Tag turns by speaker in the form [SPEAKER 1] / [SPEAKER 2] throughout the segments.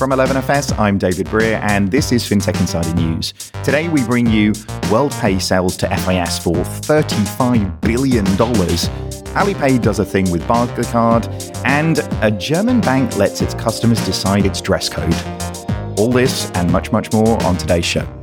[SPEAKER 1] From 11FS, I'm David Brear, and this is FinTech Insider News. Today, we bring you WorldPay sells to FIS for $35 billion. Alipay does a thing with Barclaycard, and a German bank lets its customers decide its dress code. All this and much, much more on today's show.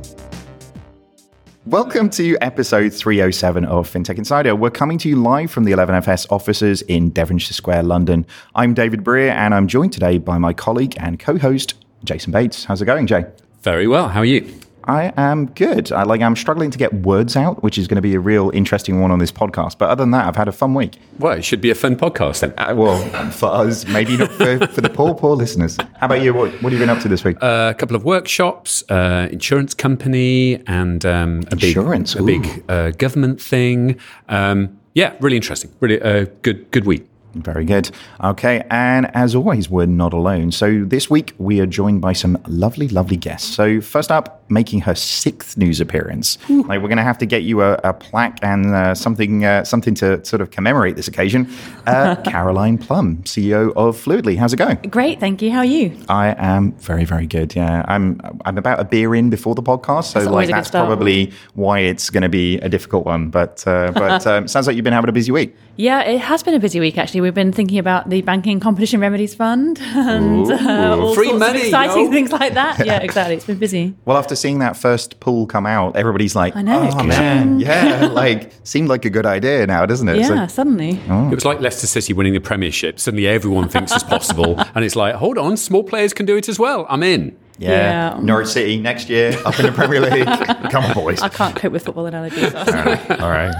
[SPEAKER 1] Welcome to episode 307 of FinTech Insider. We're coming to you live from the 11FS offices in Devonshire Square, London. I'm David Brear, and I'm joined today by my colleague and co host, Jason Bates. How's it going, Jay?
[SPEAKER 2] Very well. How are you?
[SPEAKER 1] I am good. I like I'm struggling to get words out, which is going to be a real interesting one on this podcast. But other than that, I've had a fun week.
[SPEAKER 2] Well, it should be a fun podcast then.
[SPEAKER 1] Uh, well, for us, maybe not for, for the poor, poor listeners. How about you? What, what have you been up to this week?
[SPEAKER 2] Uh, a couple of workshops, uh, insurance company, and um, a
[SPEAKER 1] Insurance,
[SPEAKER 2] big, a big uh, government thing. Um, yeah, really interesting. Really uh, good, good week.
[SPEAKER 1] Very good. Okay, and as always, we're not alone. So this week we are joined by some lovely, lovely guests. So first up, making her sixth news appearance. Like we're going to have to get you a, a plaque and uh, something, uh, something to sort of commemorate this occasion. Uh, Caroline Plumb, CEO of Fluidly. How's it going?
[SPEAKER 3] Great, thank you. How are you?
[SPEAKER 1] I am very, very good. Yeah, I'm. I'm about a beer in before the podcast, so
[SPEAKER 3] That's
[SPEAKER 1] like
[SPEAKER 3] always a good
[SPEAKER 1] that's probably why it's going to be a difficult one. But uh, but um, sounds like you've been having a busy week.
[SPEAKER 3] Yeah, it has been a busy week actually. We've been thinking about the Banking Competition Remedies Fund and uh, all
[SPEAKER 2] Free
[SPEAKER 3] sorts
[SPEAKER 2] money,
[SPEAKER 3] of exciting
[SPEAKER 2] yo.
[SPEAKER 3] things like that. Yeah, exactly. It's been busy.
[SPEAKER 1] Well, after seeing that first pool come out, everybody's like,
[SPEAKER 3] I know.
[SPEAKER 1] "Oh man, yeah!" Like, seemed like a good idea now, doesn't it?
[SPEAKER 3] Yeah,
[SPEAKER 1] like,
[SPEAKER 3] suddenly.
[SPEAKER 2] It was like Leicester City winning the Premiership. Suddenly everyone thinks it's possible. and it's like, hold on, small players can do it as well. I'm in.
[SPEAKER 1] Yeah,
[SPEAKER 3] Yeah.
[SPEAKER 1] Norwich City next year up in the Premier League. Come on, boys.
[SPEAKER 3] I can't cope with football analogies. I'm sorry.
[SPEAKER 1] All right.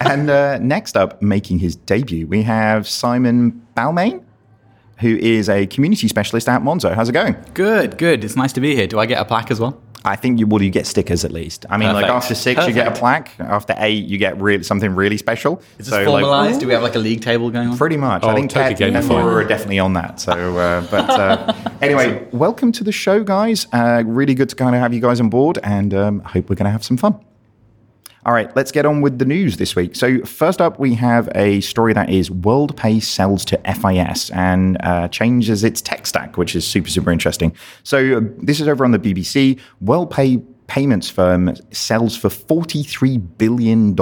[SPEAKER 1] and uh, next up, making his debut, we have Simon Balmain, who is a community specialist at Monzo. How's it going?
[SPEAKER 4] Good, good. It's nice to be here. Do I get a plaque as well?
[SPEAKER 1] I think you will. You get stickers at least. I mean, like after six, you get a plaque. After eight, you get really something really special.
[SPEAKER 4] Is this formalized? Do we have like a league table going on?
[SPEAKER 1] Pretty much.
[SPEAKER 2] Oh,
[SPEAKER 1] I think
[SPEAKER 2] totally
[SPEAKER 1] Ted and
[SPEAKER 2] gamified.
[SPEAKER 1] Laura are definitely on that. So, uh, but uh, anyway, welcome to the show, guys. Uh, really good to kind of have you guys on board, and um, hope we're going to have some fun. All right, let's get on with the news this week. So, first up, we have a story that is WorldPay sells to FIS and uh, changes its tech stack, which is super, super interesting. So, uh, this is over on the BBC. WorldPay payments firm sells for $43 billion,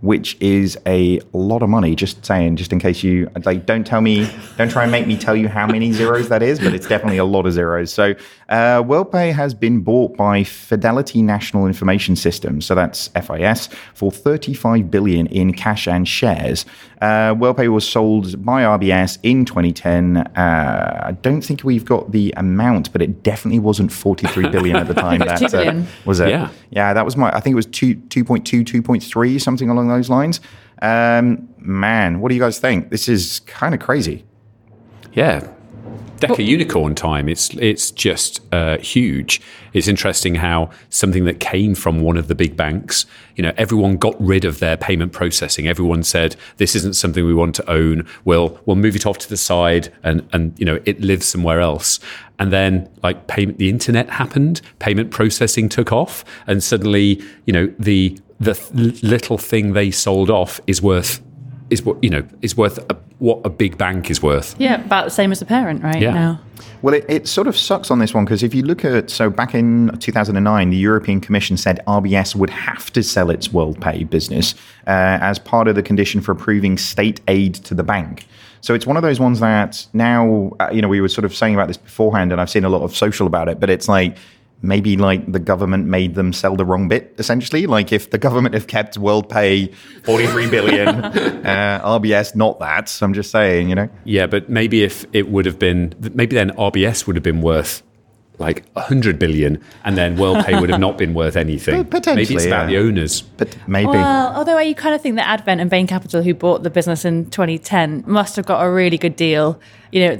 [SPEAKER 1] which is a lot of money. Just saying, just in case you, like, don't tell me, don't try and make me tell you how many zeros that is, but it's definitely a lot of zeros. So, uh, WorldPay has been bought by Fidelity National Information Systems, so that's FIS, for 35 billion in cash and shares. Uh, WorldPay was sold by RBS in 2010. Uh, I don't think we've got the amount, but it definitely wasn't 43 billion at the time. that,
[SPEAKER 3] 2 billion.
[SPEAKER 1] was it?
[SPEAKER 2] Yeah.
[SPEAKER 1] Yeah, that was my, I think it was 2, 2.2, 2.3, something along those lines. Um, man, what do you guys think? This is kind of crazy.
[SPEAKER 2] Yeah. Deca unicorn time. It's it's just uh, huge. It's interesting how something that came from one of the big banks, you know, everyone got rid of their payment processing. Everyone said this isn't something we want to own. We'll we'll move it off to the side and and you know it lives somewhere else. And then like payment, the internet happened. Payment processing took off, and suddenly you know the the little thing they sold off is worth is what you know is worth a, what a big bank is worth.
[SPEAKER 3] Yeah, about the same as a parent right
[SPEAKER 2] Yeah.
[SPEAKER 3] now.
[SPEAKER 1] Well, it, it sort of sucks on this one because if you look at so back in 2009, the European Commission said RBS would have to sell its WorldPay business uh, as part of the condition for approving state aid to the bank. So it's one of those ones that now, uh, you know, we were sort of saying about this beforehand, and I've seen a lot of social about it, but it's like maybe like the government made them sell the wrong bit essentially. Like if the government have kept WorldPay 43 billion uh, RBS not that. So I'm just saying you know?
[SPEAKER 2] Yeah, but maybe if it would have been, maybe then RBS would have been worth like 100 billion and then WorldPay would have not been worth anything.
[SPEAKER 1] Potentially,
[SPEAKER 2] Maybe it's about
[SPEAKER 1] yeah.
[SPEAKER 2] the owners.
[SPEAKER 1] but maybe
[SPEAKER 3] Well, although you kind of think that Advent and Bain Capital, who bought the business in 2010, must have got a really good deal. You know,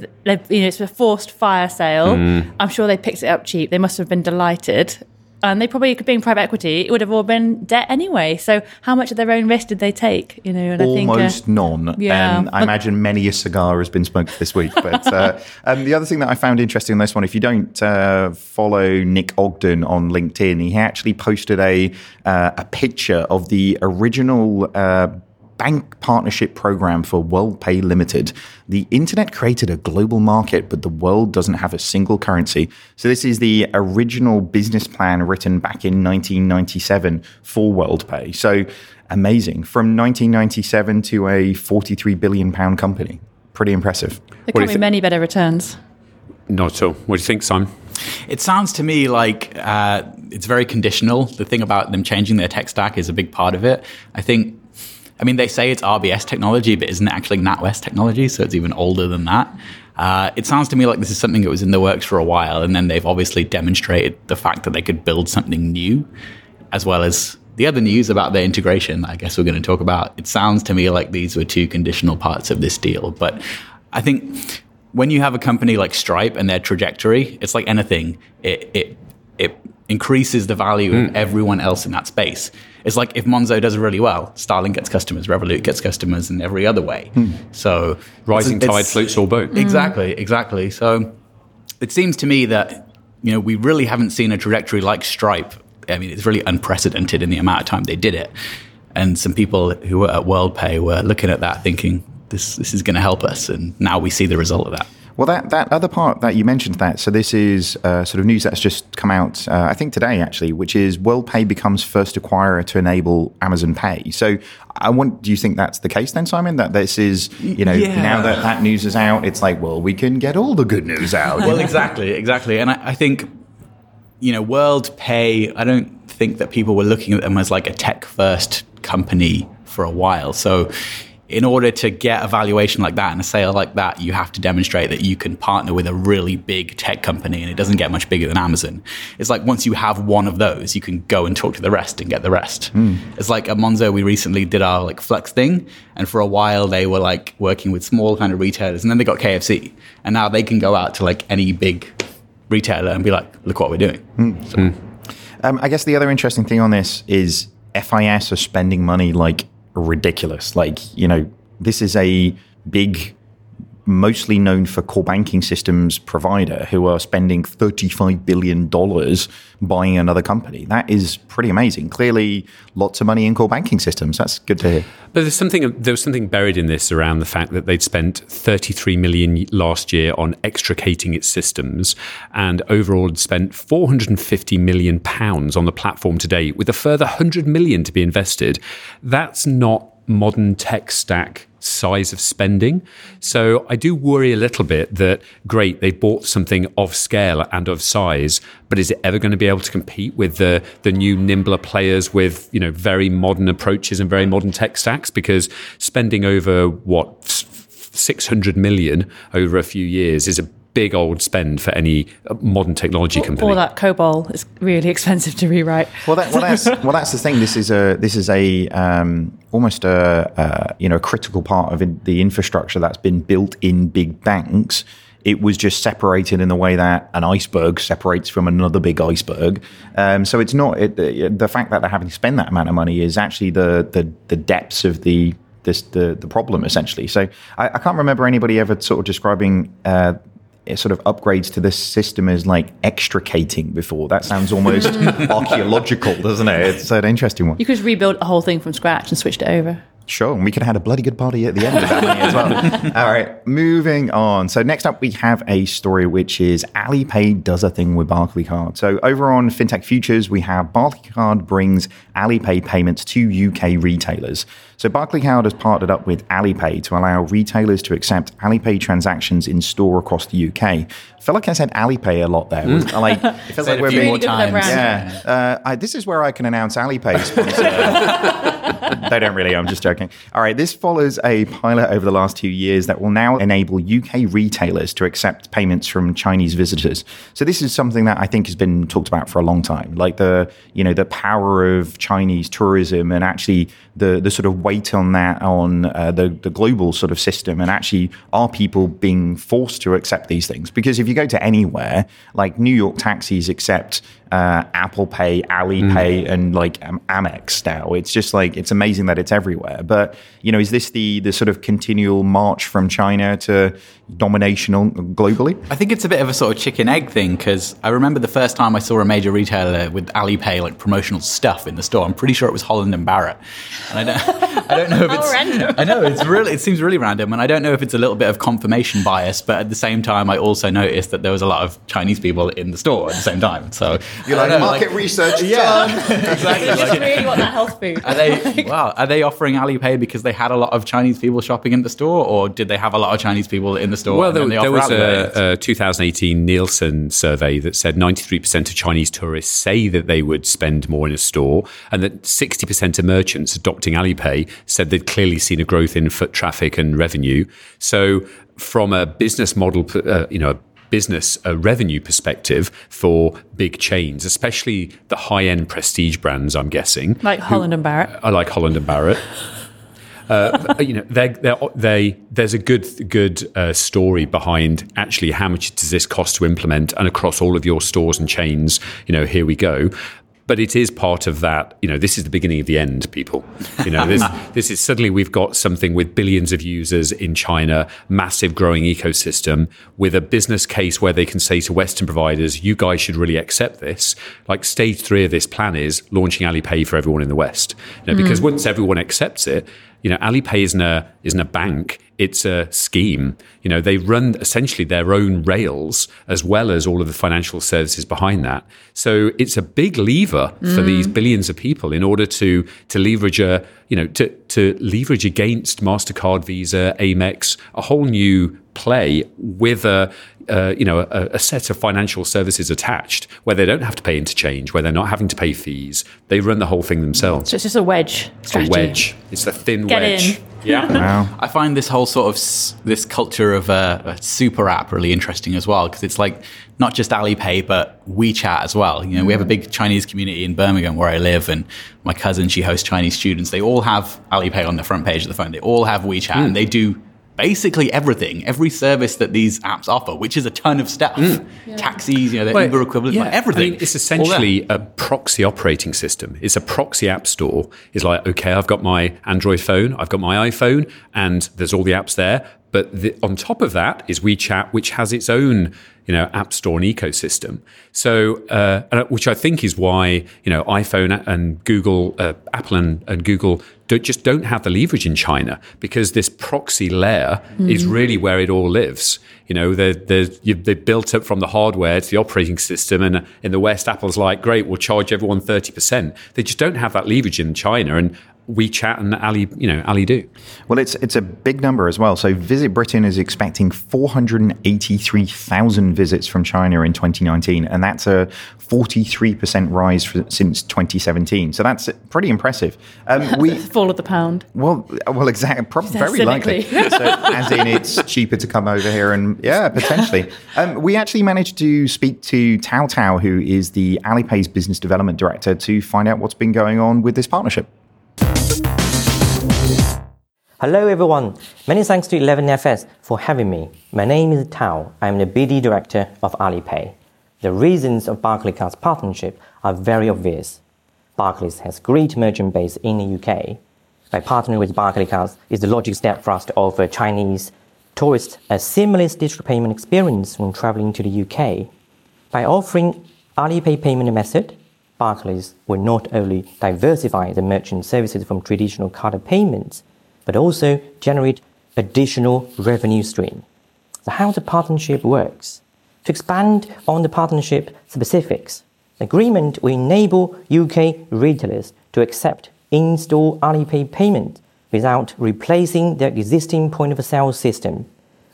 [SPEAKER 3] you know, it's a forced fire sale. Mm. I'm sure they picked it up cheap. They must have been delighted. And they probably, being private equity, it would have all been debt anyway. So, how much of their own risk did they take? You know, and I think uh,
[SPEAKER 1] almost none.
[SPEAKER 3] yeah.
[SPEAKER 1] Um, I imagine many a cigar has been smoked this week. But uh, um, the other thing that I found interesting in this one, if you don't uh, follow Nick Ogden on LinkedIn, he actually posted a uh, a picture of the original. Bank partnership program for WorldPay Limited. The internet created a global market, but the world doesn't have a single currency. So this is the original business plan written back in 1997 for WorldPay. So amazing. From 1997 to a 43 billion pound company. Pretty impressive.
[SPEAKER 3] There can't be many better returns.
[SPEAKER 2] Not at all. What do you think, Simon?
[SPEAKER 4] It sounds to me like uh, it's very conditional. The thing about them changing their tech stack is a big part of it. I think, I mean, they say it's RBS technology, but isn't it actually NatWest technology? So it's even older than that. Uh, it sounds to me like this is something that was in the works for a while, and then they've obviously demonstrated the fact that they could build something new, as well as the other news about their integration. I guess we're going to talk about. It sounds to me like these were two conditional parts of this deal, but I think when you have a company like Stripe and their trajectory, it's like anything. It it it increases the value mm. of everyone else in that space. It's like if Monzo does really well, Starling gets customers, Revolut gets customers in every other way. Mm. So
[SPEAKER 2] rising it's, tide it's, floats all boats.
[SPEAKER 4] Exactly, exactly. So it seems to me that you know we really haven't seen a trajectory like Stripe. I mean, it's really unprecedented in the amount of time they did it. And some people who were at WorldPay were looking at that thinking, this this is going to help us, and now we see the result of that.
[SPEAKER 1] Well, that, that other part that you mentioned that, so this is uh, sort of news that's just come out, uh, I think today actually, which is WorldPay becomes first acquirer to enable Amazon Pay. So I want, do you think that's the case then, Simon? That this is, you know, yeah. now that that news is out, it's like, well, we can get all the good news out.
[SPEAKER 4] well, exactly, exactly. And I, I think, you know, WorldPay, I don't think that people were looking at them as like a tech first company for a while. So, in order to get a valuation like that and a sale like that, you have to demonstrate that you can partner with a really big tech company and it doesn't get much bigger than Amazon. It's like once you have one of those, you can go and talk to the rest and get the rest. Mm. It's like at Monzo, we recently did our like flex thing. And for a while they were like working with small kind of retailers and then they got KFC and now they can go out to like any big retailer and be like, look what we're doing. Mm. So.
[SPEAKER 1] Mm. Um, I guess the other interesting thing on this is FIS are spending money like ridiculous. Like, you know, this is a big, mostly known for core banking systems provider who are spending $35 billion buying another company. That is pretty amazing. Clearly, lots of money in core banking systems. That's good to hear.
[SPEAKER 2] But there's something there was something buried in this around the fact that they'd spent 33 million last year on extricating its systems, and overall had spent 450 million pounds on the platform today, with a further 100 million to be invested. That's not modern tech stack size of spending. So I do worry a little bit that great, they bought something of scale and of size, but is it ever going to be able to compete with the the new nimbler players with, you know, very modern approaches and very modern tech stacks? Because spending over what 600 million over a few years is a big old spend for any modern technology company.
[SPEAKER 3] Or that COBOL is really expensive to rewrite.
[SPEAKER 1] Well, that, well, that's well, that's the thing. This is a this is a um, almost a, a you know a critical part of in, the infrastructure that's been built in big banks. It was just separated in the way that an iceberg separates from another big iceberg. Um, so it's not it, the fact that they're having to spend that amount of money is actually the the, the depths of the this the the problem essentially. So I, I, can't remember anybody ever sort of describing uh, sort of upgrades to this system as like extricating before. That sounds almost archaeological, doesn't it? It's an interesting one.
[SPEAKER 3] You could rebuild a whole thing from scratch and switched it over.
[SPEAKER 1] Sure, and we could have had a bloody good party at the end of that as well. All right, moving on. So next up, we have a story which is Alipay does a thing with Barclaycard. So over on FinTech Futures, we have Barclaycard brings Alipay payments to UK retailers. So Barclaycard has partnered up with Alipay to allow retailers to accept Alipay transactions in store across the UK. I feel like I said Alipay a lot there. Mm. Like, it
[SPEAKER 4] feels like we're being more times.
[SPEAKER 1] Yeah, uh, I, this is where I can announce Alipay sponsor. they don't really. I'm just joking. All right, this follows a pilot over the last two years that will now enable UK retailers to accept payments from Chinese visitors. So this is something that I think has been talked about for a long time, like the you know the power of Chinese tourism and actually the the sort of weight on that on uh, the the global sort of system, and actually are people being forced to accept these things? Because if you go to anywhere like New York taxis accept uh, Apple Pay, Alipay,
[SPEAKER 2] Mm.
[SPEAKER 1] and like um, Amex now. It's just like it's amazing that it's everywhere. But you know, is this the the sort of continual march from China to domination globally?
[SPEAKER 4] I think it's a bit of a sort of chicken egg thing because I remember the first time I saw a major retailer with Alipay like promotional stuff in the store. I'm pretty sure it was Holland and Barrett, and I don't, I don't know if it's.
[SPEAKER 3] random.
[SPEAKER 4] I know it's really, it seems really random, and I don't know if it's a little bit of confirmation bias, but at the same time, I also noticed that there was a lot of Chinese people in the store at the same time. So
[SPEAKER 1] You're like
[SPEAKER 4] know,
[SPEAKER 1] market research.
[SPEAKER 4] yeah,
[SPEAKER 1] done."
[SPEAKER 4] exactly.
[SPEAKER 3] They just
[SPEAKER 4] Like,
[SPEAKER 3] really want that health food.
[SPEAKER 4] are they wow? Are they offering Alipay because they had a lot of Chinese people shopping in the store, or did they have a lot of Chinese people in the store?
[SPEAKER 2] Well, there, there was a, a 2018 Nielsen survey that said 93% of Chinese tourists say that they would spend more in a store, and that 60% of merchants adopting Alipay said they'd clearly seen a growth in foot traffic and revenue. So, from a business model, uh, you know, business uh, revenue perspective for big chains, especially the high end prestige brands, I'm guessing.
[SPEAKER 3] Like Holland and Barrett.
[SPEAKER 2] I like Holland and Barrett. Uh, you know, they they there's a good good uh, story behind actually how much does this cost to implement and across all of your stores and chains. You know, here we go. But it is part of that. You know, this is the beginning of the end, people. You know, this this is suddenly we've got something with billions of users in China, massive growing ecosystem, with a business case where they can say to Western providers, "You guys should really accept this." Like stage three of this plan is launching Alipay for everyone in the West. You know, because hmm. once everyone accepts it, you know, Alipay isn't a isn't a bank; it's a scheme. You know, they run essentially their own rails as well as all of the financial services behind that. So it's a big lever for these billions of people in order to to leverage a you know to to leverage against Mastercard, Visa, Amex, a whole new play with a uh, you know a, a set of financial services attached where they don't have to pay interchange, where they're not having to pay fees. They run the whole thing themselves.
[SPEAKER 3] So it's just a wedge
[SPEAKER 2] It's a wedge. It's a thin
[SPEAKER 3] Get
[SPEAKER 2] wedge.
[SPEAKER 3] in.
[SPEAKER 2] Yeah.
[SPEAKER 1] Wow.
[SPEAKER 4] I find this whole sort of s- this culture of a, a super app really interesting as well because it's like not just Alipay but WeChat as well. You know, we have a mm-hmm. big Chinese community in Birmingham where I live, and my cousin she hosts Chinese students. They all have Alipay on the front page of the phone. They all have WeChat, and hmm. they do basically everything, every service that these apps offer, which is a ton of stuff. Mm. Taxis, you know, the
[SPEAKER 2] Well,
[SPEAKER 4] Uber equivalent,
[SPEAKER 2] yeah.
[SPEAKER 4] like everything.
[SPEAKER 2] I mean, it's essentially a proxy operating system. It's a proxy app store. It's like, okay, I've got my Android phone, I've got my iPhone, and there's all the apps there. But the, on top of that is WeChat, which has its own, you know, app store and ecosystem. So, uh, which I think is why you know iPhone and Google, uh, Apple and, and Google don't, just don't have the leverage in China because this proxy layer is really where it all lives. You know, they're, they're, you, they built up from the hardware to the operating system, and in the West, Apple's like, great, we'll charge everyone thirty percent. They just don't have that leverage in China, and WeChat and Ali, you know, Ali do.
[SPEAKER 1] Well, it's it's a big number as well. So Visit Britain is expecting 483,000 visits from China in 2019, and that's a 43% rise for, since 2017. So that's pretty impressive. Um, we
[SPEAKER 3] Fall of the pound.
[SPEAKER 1] well, well, exactly, prob- very likely.
[SPEAKER 3] cynically.
[SPEAKER 1] so, as in, it's cheaper to come over here, and yeah, potentially. Um, we actually managed to speak to Tao Tao, who is the Alipay's business development director, to find out what's been going on with this partnership.
[SPEAKER 5] Hello everyone. Many thanks to 11FS for having me. My name is Tao. I'm the BD director of Alipay. The reasons of Barclaycard's partnership are very obvious. Barclays has great merchant base in the UK. By partnering with Barclaycard is the logical step for us to offer Chinese tourists a seamless digital payment experience when traveling to the UK. By offering Alipay payment method, Barclays will not only diversify the merchant services from traditional card payments, but also generate additional revenue stream. So how the partnership works. To expand on the partnership specifics, the agreement will enable UK retailers to accept in-store Alipay payment without replacing their existing point-of-sale system.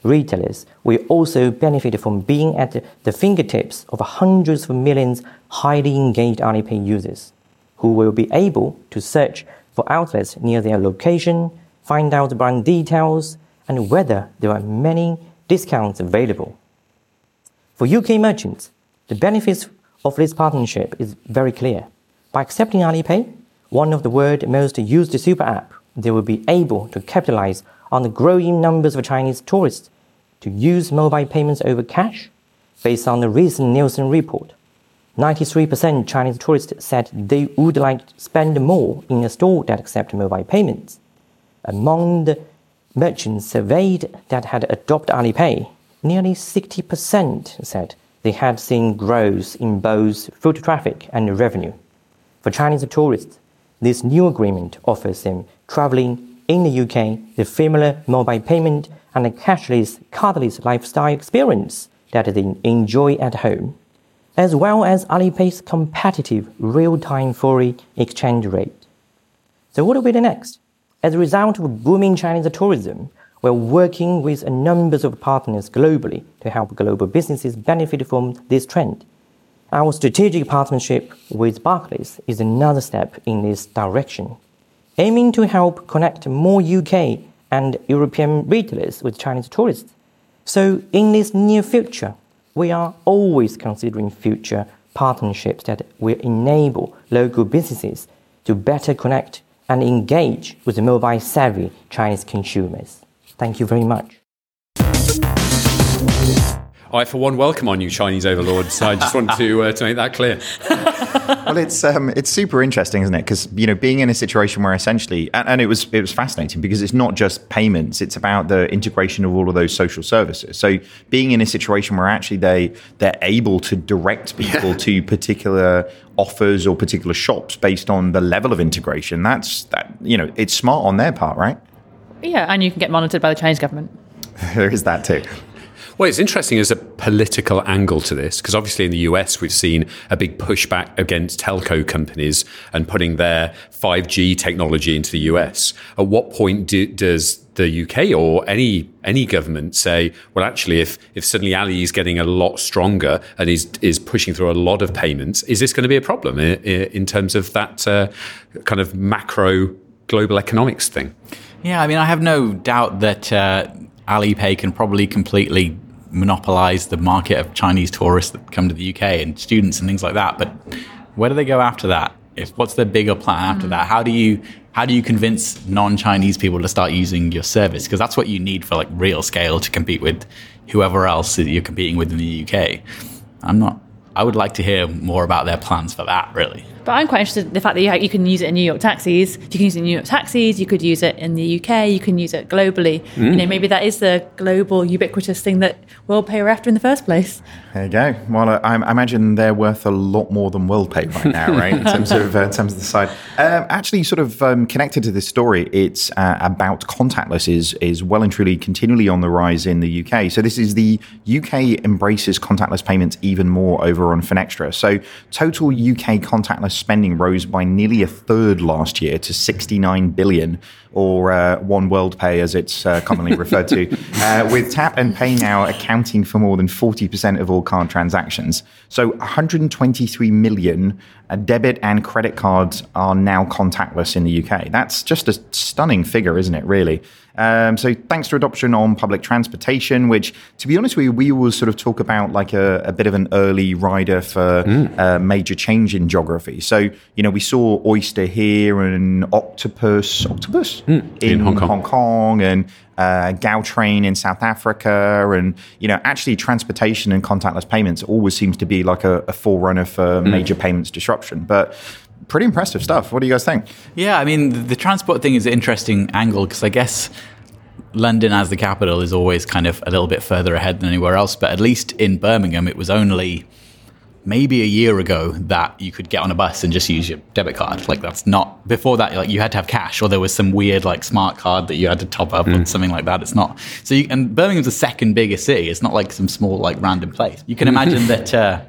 [SPEAKER 5] Retailers will also benefit from being at the fingertips of hundreds of millions highly engaged Alipay users, who will be able to search for outlets near their location, find out brand details, and whether there are many discounts available. For UK merchants, the benefits of this partnership is very clear. By accepting Alipay, one of the world's most used super app, they will be able to capitalize on the growing numbers of Chinese tourists to use mobile payments over cash based on the recent Nielsen report. 93% Chinese tourists said they would like to spend more in a store that accepts mobile payments. Among the merchants surveyed that had adopted Alipay, nearly 60% said they had seen growth in both foot traffic and revenue. For Chinese tourists, this new agreement offers them traveling in the UK the familiar mobile payment and a cashless, cardless lifestyle experience that they enjoy at home, as well as Alipay's competitive real-time foreign exchange rate. So what will be the next? As a result of booming Chinese tourism, we're working with a number of partners globally to help global businesses benefit from this trend. Our strategic partnership with Barclays is another step in this direction, aiming to help connect more UK and European retailers with Chinese tourists. So, in this near future, we are always considering future partnerships that will enable local businesses to better connect and engage with the mobile savvy Chinese consumers. Thank you very much.
[SPEAKER 2] I, for one, welcome our new Chinese overlords. I just want to uh, to make that clear.
[SPEAKER 1] well, it's um, it's super interesting, isn't it? Because you know, being in a situation where essentially, and, and, it was it was fascinating because it's not just payments; it's about the integration of all of those social services. So, being in a situation where actually they they're able to direct people yeah. to particular offers or particular shops based on the level of integration. That's that you know, it's smart on their part, right?
[SPEAKER 3] Yeah, and you can get monitored by the Chinese government.
[SPEAKER 1] there is that too.
[SPEAKER 2] Well, it's interesting as a political angle to this, because obviously in the US, we've seen a big pushback against telco companies and putting their 5G technology into the US. At what point do, does the UK or any any government say, well, actually, if if suddenly Ali is getting a lot stronger and is is pushing through a lot of payments, is this going to be a problem in, in terms of that uh, kind of macro global economics thing?
[SPEAKER 4] Yeah, I mean, I have no doubt that uh, Alipay can probably completely monopolize the market of Chinese tourists that come to the UK and students and things like that. But where do they go after that? If what's the bigger plan after mm. that? How do you how do you convince non-Chinese people to start using your service? Because that's what you need for like real scale to compete with whoever else that you're competing with in the UK. I'm not. I would like to hear more about their plans for that. Really.
[SPEAKER 3] But I'm quite interested in the fact that you, you can use it in New York taxis. You can use it in New York taxis. You could use it in the UK. You can use it globally. Mm. You know, maybe that is the global ubiquitous thing that WorldPay were after in the first place.
[SPEAKER 1] There you go. Well, I, I imagine they're worth a lot more than WorldPay right now, right? In terms of uh, in terms of the side. Um, actually, sort of um, connected to this story, it's uh, about contactless is is well and truly continually on the rise in the UK. So this is the UK embraces contactless payments even more over on Finextra. So total UK contactless spending rose by nearly a third last year to 69 billion, or uh, One WorldPay as it's uh, commonly referred to, uh, with Tap and Pay now accounting for more than 40% of all card transactions. So 123 million uh, debit and credit cards are now contactless in the UK. That's just a stunning figure, isn't it, really? Um, so thanks to adoption on public transportation, which, to be honest with you, we always sort of talk about like a, a bit of an early rider for mm. uh, major change in geography. So you know, we saw Oyster here and Octopus, Octopus mm. in, in, Hong Kong, Hong Kong and uh, Gautrain in South Africa, and you know, actually, transportation and contactless payments always seems to be like a, a forerunner for mm. major payments disruption, but pretty impressive stuff. What do you guys think?
[SPEAKER 4] Yeah, I mean, the, the transport thing is an interesting angle because I guess London, as the capital, is always kind of a little bit further ahead than anywhere else. But at least in Birmingham, it was only maybe a year ago that you could get on a bus and just use your debit card. Like that's not before that. Like you had to have cash, or there was some weird like smart card that you had to top up mm. or something like that. It's not. So you, and Birmingham's the second biggest city. It's not like some small like random place. You can imagine that. Uh,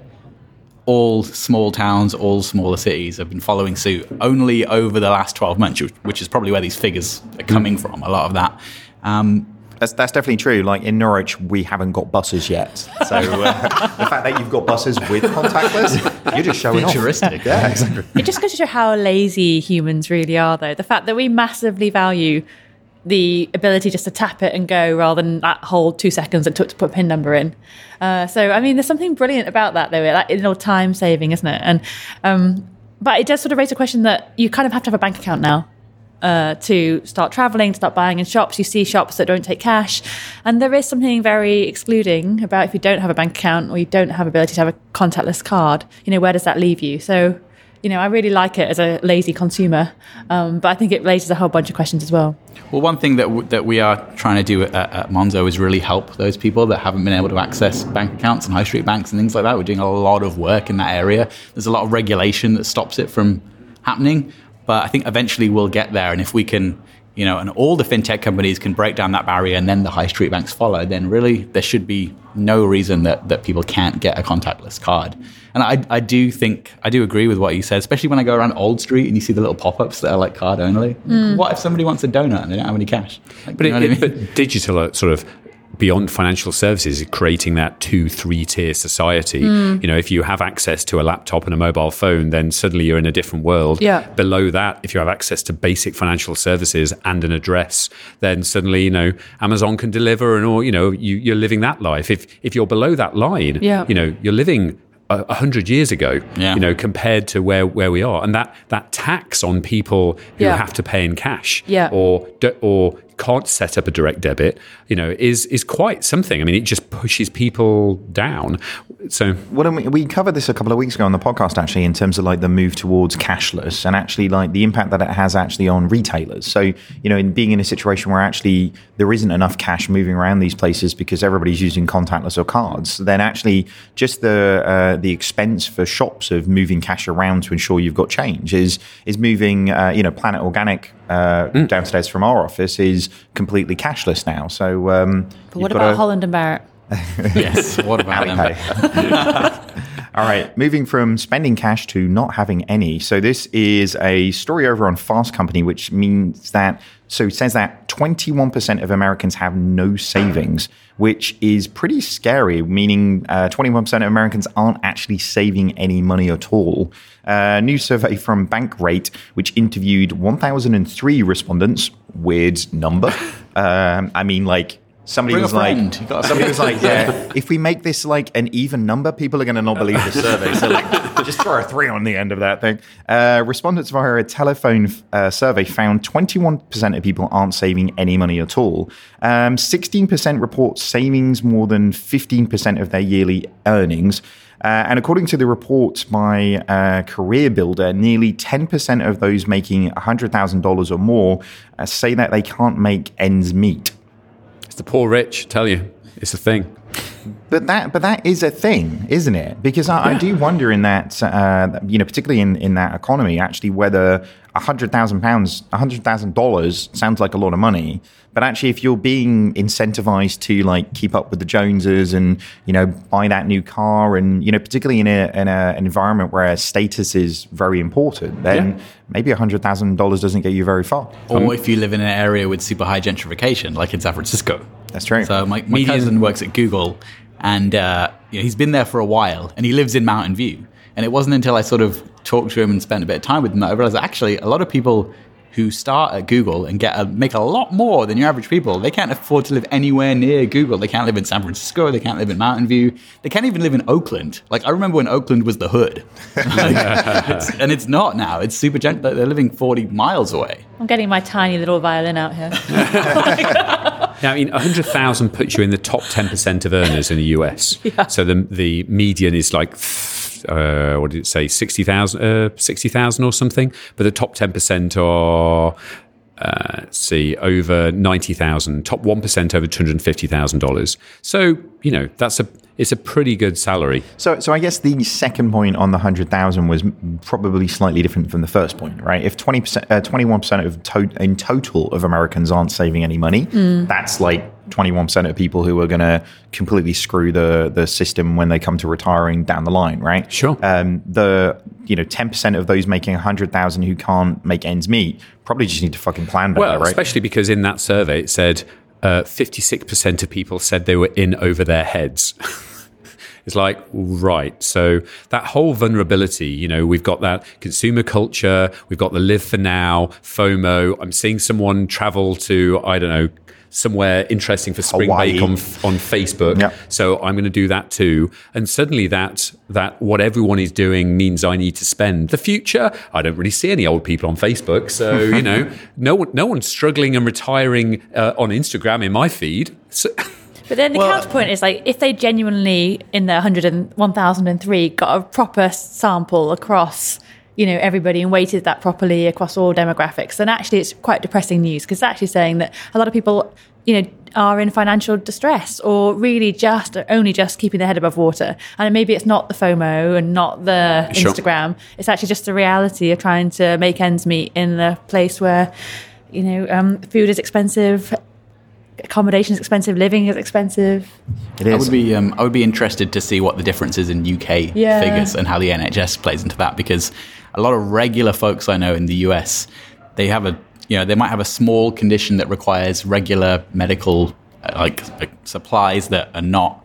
[SPEAKER 4] all small towns, all smaller cities have been following suit only over the last 12 months, which is probably where these figures are coming from, a lot of that. Um,
[SPEAKER 1] that's, that's definitely true. Like in Norwich, we haven't got buses yet. So uh, the fact that you've got buses with contactless, you're just showing
[SPEAKER 4] Futuristic.
[SPEAKER 1] off. Yeah, exactly.
[SPEAKER 3] It just goes to show how lazy humans really are, though. The fact that we massively value the ability just to tap it and go rather than that whole two seconds it took to put a pin number in. Uh, so, I mean, there's something brilliant about that, though. You know, time saving, isn't it? And um, but it does sort of raise a question that you kind of have to have a bank account now. uh, to start traveling, to start buying in shops. You see shops that don't take cash. And there is something very excluding about if you don't have a bank account or you don't have ability to have a contactless card, you know, where does that leave you? So, you know, I really like it as a lazy consumer, um, but I think it raises a whole bunch of questions as well.
[SPEAKER 4] Well, one thing that, w- that we are trying to do at, at Monzo is really help those people that haven't been able to access bank accounts and high street banks and things like that. We're doing a lot of work in that area. There's a lot of regulation that stops it from happening, but I think eventually we'll get there. And if we can, you know, and all the fintech companies can break down that barrier and then the high street banks follow, then really there should be no reason that, that people can't get a contactless card. And I, I do think, I do agree with what you said, especially when I go around Old Street and you see the little pop ups that are like card only. What if somebody wants a donut and they don't have any cash? Like,
[SPEAKER 2] But, it,
[SPEAKER 4] what I
[SPEAKER 2] it-
[SPEAKER 4] mean?
[SPEAKER 2] but digital uh, sort of beyond financial services creating that two three tier society you know if you have access to a laptop and a mobile phone then suddenly you're in a different world
[SPEAKER 3] Yeah.
[SPEAKER 2] below that if you have access to basic financial services and an address then suddenly you know amazon can deliver and or you know you, you're living that life if if you're below that line
[SPEAKER 3] Yeah.
[SPEAKER 2] you know you're living a hundred years ago,
[SPEAKER 4] Yeah.
[SPEAKER 2] you know, compared to where, where we are, and that that tax on people who
[SPEAKER 3] Yeah.
[SPEAKER 2] have to pay in cash,
[SPEAKER 3] Yeah.
[SPEAKER 2] or or can't set up a direct debit, you know, is is quite something. I mean, it just pushes people down. So
[SPEAKER 1] Well, we, we covered this a couple of weeks ago on the podcast, actually, in terms of like the move towards cashless and actually like the impact that it has actually on retailers. So, you know, in being in a situation where actually there isn't enough cash moving around these places because everybody's using contactless or cards, then actually just the uh, the expense for shops of moving cash around to ensure you've got change is is moving. Uh, you know, Planet Organic uh, downstairs from our office is completely cashless now. So, um,
[SPEAKER 3] But what about
[SPEAKER 1] a-
[SPEAKER 3] Holland and Barrett?
[SPEAKER 4] yes. What about them?
[SPEAKER 1] Alipay. All right, moving from spending cash to not having any. So this is a story over on Fast Company, which means that so it says that 21% of Americans have no savings, which is pretty scary. Meaning, uh, 21% of Americans aren't actually saving any money at all. A new survey from Bankrate, which interviewed 1,003 respondents. Weird number. um, I mean, like. Somebody
[SPEAKER 4] Bring
[SPEAKER 1] was like,
[SPEAKER 4] friend. You gotta-
[SPEAKER 1] somebody was like, yeah, if we make this like an even number, people are going to not believe the survey. So like, just throw a three on the end of that thing. Uh, respondents via a telephone uh, survey found 21% of people aren't saving any money at all. Um, 16% report savings more than 15% of their yearly earnings. Uh, and according to the report by uh, Career Builder, nearly 10% of those making $100,000 or more uh, say that they can't make ends meet.
[SPEAKER 2] it's the poor rich. Tell you, it's a thing.
[SPEAKER 1] But that, but that is a thing, isn't it? Because I, I do wonder in that, uh, you know, particularly in, in that economy, actually, whether a hundred thousand pounds, a hundred thousand dollars sounds like a lot of money. But actually, if you're being incentivized to like keep up with the Joneses and you know buy that new car, and you know, particularly in a in a, an environment where status is very important, then
[SPEAKER 2] Yeah.
[SPEAKER 1] maybe a hundred thousand dollars doesn't get you very far.
[SPEAKER 4] Or if you live in an area with super high gentrification, like in San Francisco.
[SPEAKER 1] That's true.
[SPEAKER 4] So my, my cousin works at Google, and uh, you know, he's been there for a while, and he lives in Mountain View. And it wasn't until I sort of talked to him and spent a bit of time with him that I realized actually a lot of people who start at Google and get a, make a lot more than your average people, they can't afford to live anywhere near Google. They can't live in San Francisco. They can't live in Mountain View. They can't even live in Oakland. Like I remember when Oakland was the hood, Like, it's- and it's not now. It's super gent. They're living forty miles away.
[SPEAKER 3] I'm getting my tiny little violin out here.
[SPEAKER 2] Yeah, I mean, 100,000 puts you in the top 10% of earners in the US. So the, the median is like, uh, what did it say, 60,000 uh, 60,000 or something? But the top 10% are, uh, let's see, over 90,000, top 1% over $250,000. So, you know, that's a, it's a pretty good salary.
[SPEAKER 1] So, so I guess the second point on the hundred thousand was probably slightly different from the first point, right? If twenty percent, twenty-one percent of to- in total of Americans aren't saving any money, that's like twenty-one percent of people who are going to completely screw the the system when they come to retiring down the line, right?
[SPEAKER 2] Sure.
[SPEAKER 1] Um, the you know ten percent of those making a hundred thousand who can't make ends meet probably just need to fucking plan better,
[SPEAKER 2] Well,
[SPEAKER 1] right?
[SPEAKER 2] especially because in that survey it said uh, 56% of people said they were in over their heads. It's like, right. So that whole vulnerability, you know, we've got that consumer culture, we've got the live for now, FOMO. I'm seeing someone travel to, I don't know, somewhere interesting for spring
[SPEAKER 1] Hawaii.
[SPEAKER 2] break on on Facebook.
[SPEAKER 1] Yep.
[SPEAKER 2] So I'm going to do that too. And suddenly that that what everyone is doing means I need to spend. The future, I don't really see any old people on Facebook. So you know, no one no one's struggling and retiring uh, on Instagram in my feed. So,
[SPEAKER 3] But then the
[SPEAKER 4] Well-
[SPEAKER 3] counterpoint is like if they genuinely in the 100 and 1003 got a proper sample across you know everybody and weighted that properly across all demographics then actually it's quite depressing news because it's actually saying that a lot of people you know are in financial distress or really just only just keeping their head above water and maybe it's not the FOMO and not the
[SPEAKER 2] Sure.
[SPEAKER 3] Instagram it's actually just the reality of trying to make ends meet in a place where you know um, food is expensive accommodation is expensive, living is expensive.
[SPEAKER 1] It
[SPEAKER 4] I would be um, I would be interested to see what the difference is in UK
[SPEAKER 3] Yeah.
[SPEAKER 4] figures and how the NHS plays into that because a lot of regular folks I know in the US they have a you know they might have a small condition that requires regular medical uh, like, like supplies that are not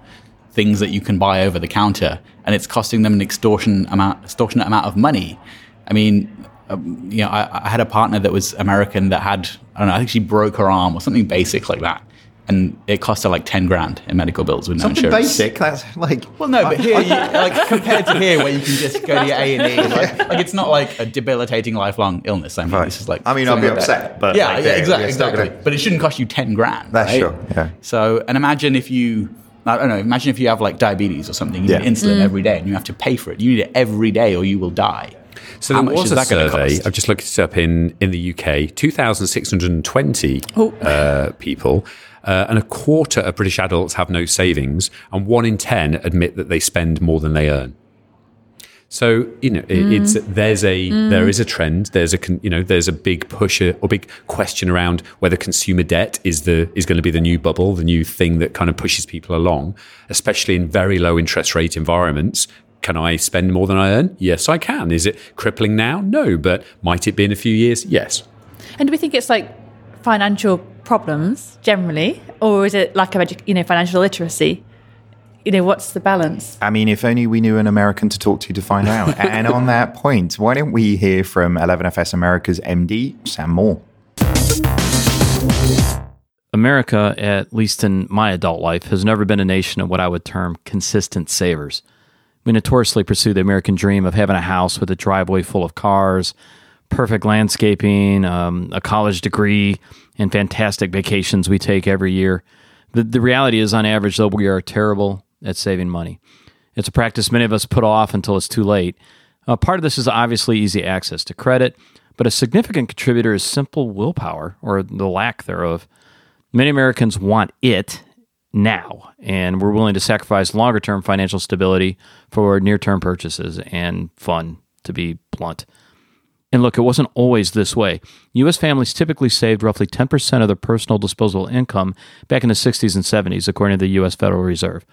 [SPEAKER 4] things that you can buy over the counter and it's costing them an extortion amount extortionate amount of money. I mean um, you know, I, I had a partner that was American that had, I don't know, I think she broke her arm or something basic like that. And it cost her like 10 grand in medical bills with no
[SPEAKER 1] Something
[SPEAKER 4] insurance.
[SPEAKER 1] basic. That's like.
[SPEAKER 4] Well, no, but here, you, like compared to here, where you can just go to your A and E, like, like it's not like a debilitating lifelong illness. I mean,
[SPEAKER 1] Right.
[SPEAKER 4] this is like.
[SPEAKER 1] I mean, I'll be
[SPEAKER 4] like that.
[SPEAKER 1] upset, but,
[SPEAKER 4] yeah,
[SPEAKER 1] like,
[SPEAKER 4] yeah,
[SPEAKER 1] yeah,
[SPEAKER 4] exactly, exactly.
[SPEAKER 1] gonna-
[SPEAKER 4] But it shouldn't cost you ten grand.
[SPEAKER 1] That's
[SPEAKER 4] right?
[SPEAKER 1] sure, yeah.
[SPEAKER 4] So, and imagine if you, I don't know, imagine if you have like diabetes or something, you
[SPEAKER 1] Yeah.
[SPEAKER 4] need insulin every day, and you have to pay for it. You need it every day, or you will die.
[SPEAKER 2] So
[SPEAKER 4] How
[SPEAKER 2] there
[SPEAKER 4] much
[SPEAKER 2] was
[SPEAKER 4] is
[SPEAKER 2] a
[SPEAKER 4] that gonna
[SPEAKER 2] survey.
[SPEAKER 4] cost?
[SPEAKER 2] I've just looked it up in in the UK. Two thousand six hundred and twenty
[SPEAKER 3] Oh.
[SPEAKER 2] uh, people, uh, and a quarter of British adults have no savings, and one in ten admit that they spend more than they earn. So you know, it, it's there's a there is a trend. There's a you know there's a big push uh, or big question around whether consumer debt is the is going to be the new bubble, the new thing that kind of pushes people along, especially in very low interest rate environments. Can I spend more than I earn? Yes, I can. Is it crippling now? No, but might it be in a few years? Yes.
[SPEAKER 3] And do we think it's like financial problems generally, or is it lack of edu- you know financial literacy? You know, what's the balance?
[SPEAKER 1] I mean, if only we knew an American to talk to to find out. and on that point, why don't we hear from 11FS America's MD, Sam Moore?
[SPEAKER 6] America, at least in my adult life, has never been a nation of what I would term consistent savers. We notoriously pursue the American dream of having a house with a driveway full of cars, perfect landscaping, um, a college degree, and fantastic vacations we take every year. The, the reality is, on average, though, we are terrible at saving money. It's a practice many of us put off until it's too late. Uh, part of this is obviously easy access to credit, but a significant contributor is simple willpower, or the lack thereof. Many Americans want it now, and we're willing to sacrifice longer term financial stability for near term purchases and fun, to be blunt. And look, it wasn't always this way. U.S. families typically saved roughly 10% of their personal disposable income back in the 60s and 70s, according to the U.S. Federal Reserve.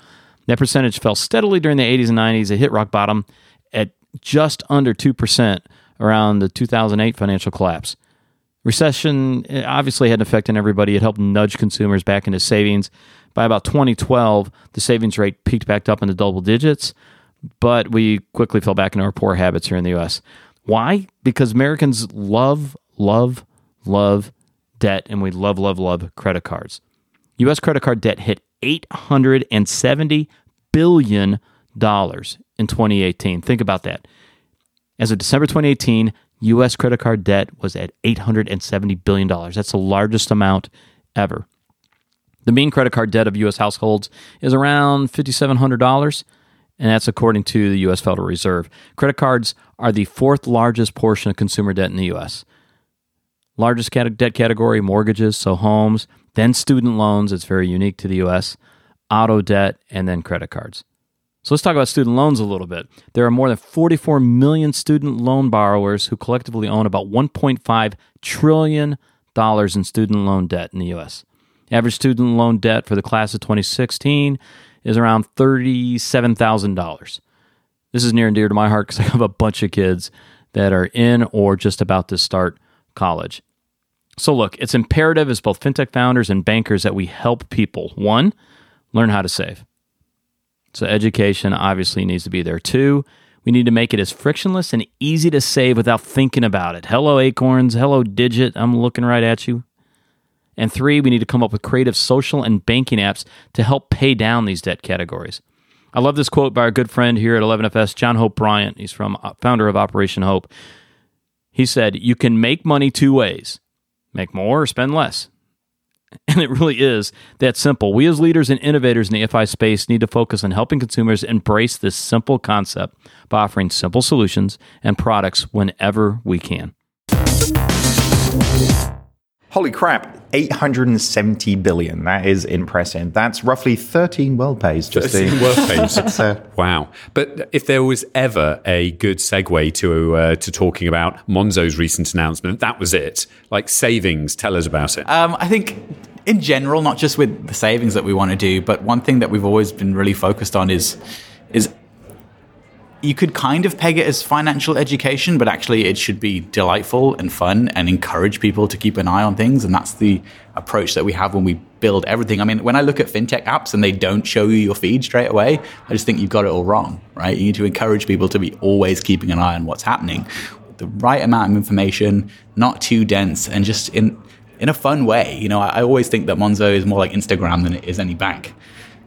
[SPEAKER 6] That percentage fell steadily during the 80s and 90s. It hit rock bottom at just under 2% around the 2008 financial collapse. Recession eh, obviously had an effect on everybody. It helped nudge consumers back into savings. By about 2012, the savings rate peaked back up into double digits, but we quickly fell back into our poor habits here in the US. Why? Because Americans love, love, love debt, and we love, love, love credit cards. U.S. credit card debt hit $870 billion in 2018. Think about that. As of December 2018, U.S. credit card debt was at $870 billion. That's the largest amount ever. The mean credit card debt of U.S. households is around $5,700, and that's according to the U.S. Federal Reserve. Credit cards are the fourth largest portion of consumer debt in the U.S. Largest cat- debt category mortgages, so homes, then student loans, it's very unique to the U.S., auto debt, and then credit cards. So let's talk about student loans a little bit. There are more than 44 million student loan borrowers who collectively own about 1.5 trillion dollars in student loan debt in the US. Average student loan debt for the class of 2016 is around $37,000. This is near and dear to my heart because I have a bunch of kids that are in or just about to start college. So, look, it's imperative as both fintech founders and bankers that we help people, one, learn how to save. So education obviously needs to be there too. We need to make it as frictionless and easy to save without thinking about it. Hello, Acorns. Hello, Digit. I'm looking right at you. And three, we need to come up with creative social and banking apps to help pay down these debt categories. I love this quote by our good friend here at 11FS, John Hope Bryant. He's from uh, founder of Operation Hope. He said, "You can make money two ways: make more or spend less." And it really is that simple. We, as leaders and innovators in the FI space, need to focus on helping consumers embrace this simple concept by offering simple solutions and products whenever we can.
[SPEAKER 1] Holy crap, 870 billion. That is impressive. That's roughly 13 world pays. Just to,
[SPEAKER 2] World pays.
[SPEAKER 1] uh,
[SPEAKER 2] Wow! But if there was ever a good segue to uh, to talking about Monzo's recent announcement, that was it. Like savings, tell us about it.
[SPEAKER 4] Um, I think in general, not just with the savings that we want to do, but one thing that we've always been really focused on is is you could kind of peg it as financial education, but actually it should be delightful and fun and encourage people to keep an eye on things. And that's the approach that we have when we build everything. I mean, when I look at fintech apps and they don't show you your feed straight away, I just think you've got it all wrong, right? You need to encourage people to be always keeping an eye on what's happening. The right amount of information, not too dense, and just in in a fun way. You know, I, I always think that Monzo is more like Instagram than it is any bank.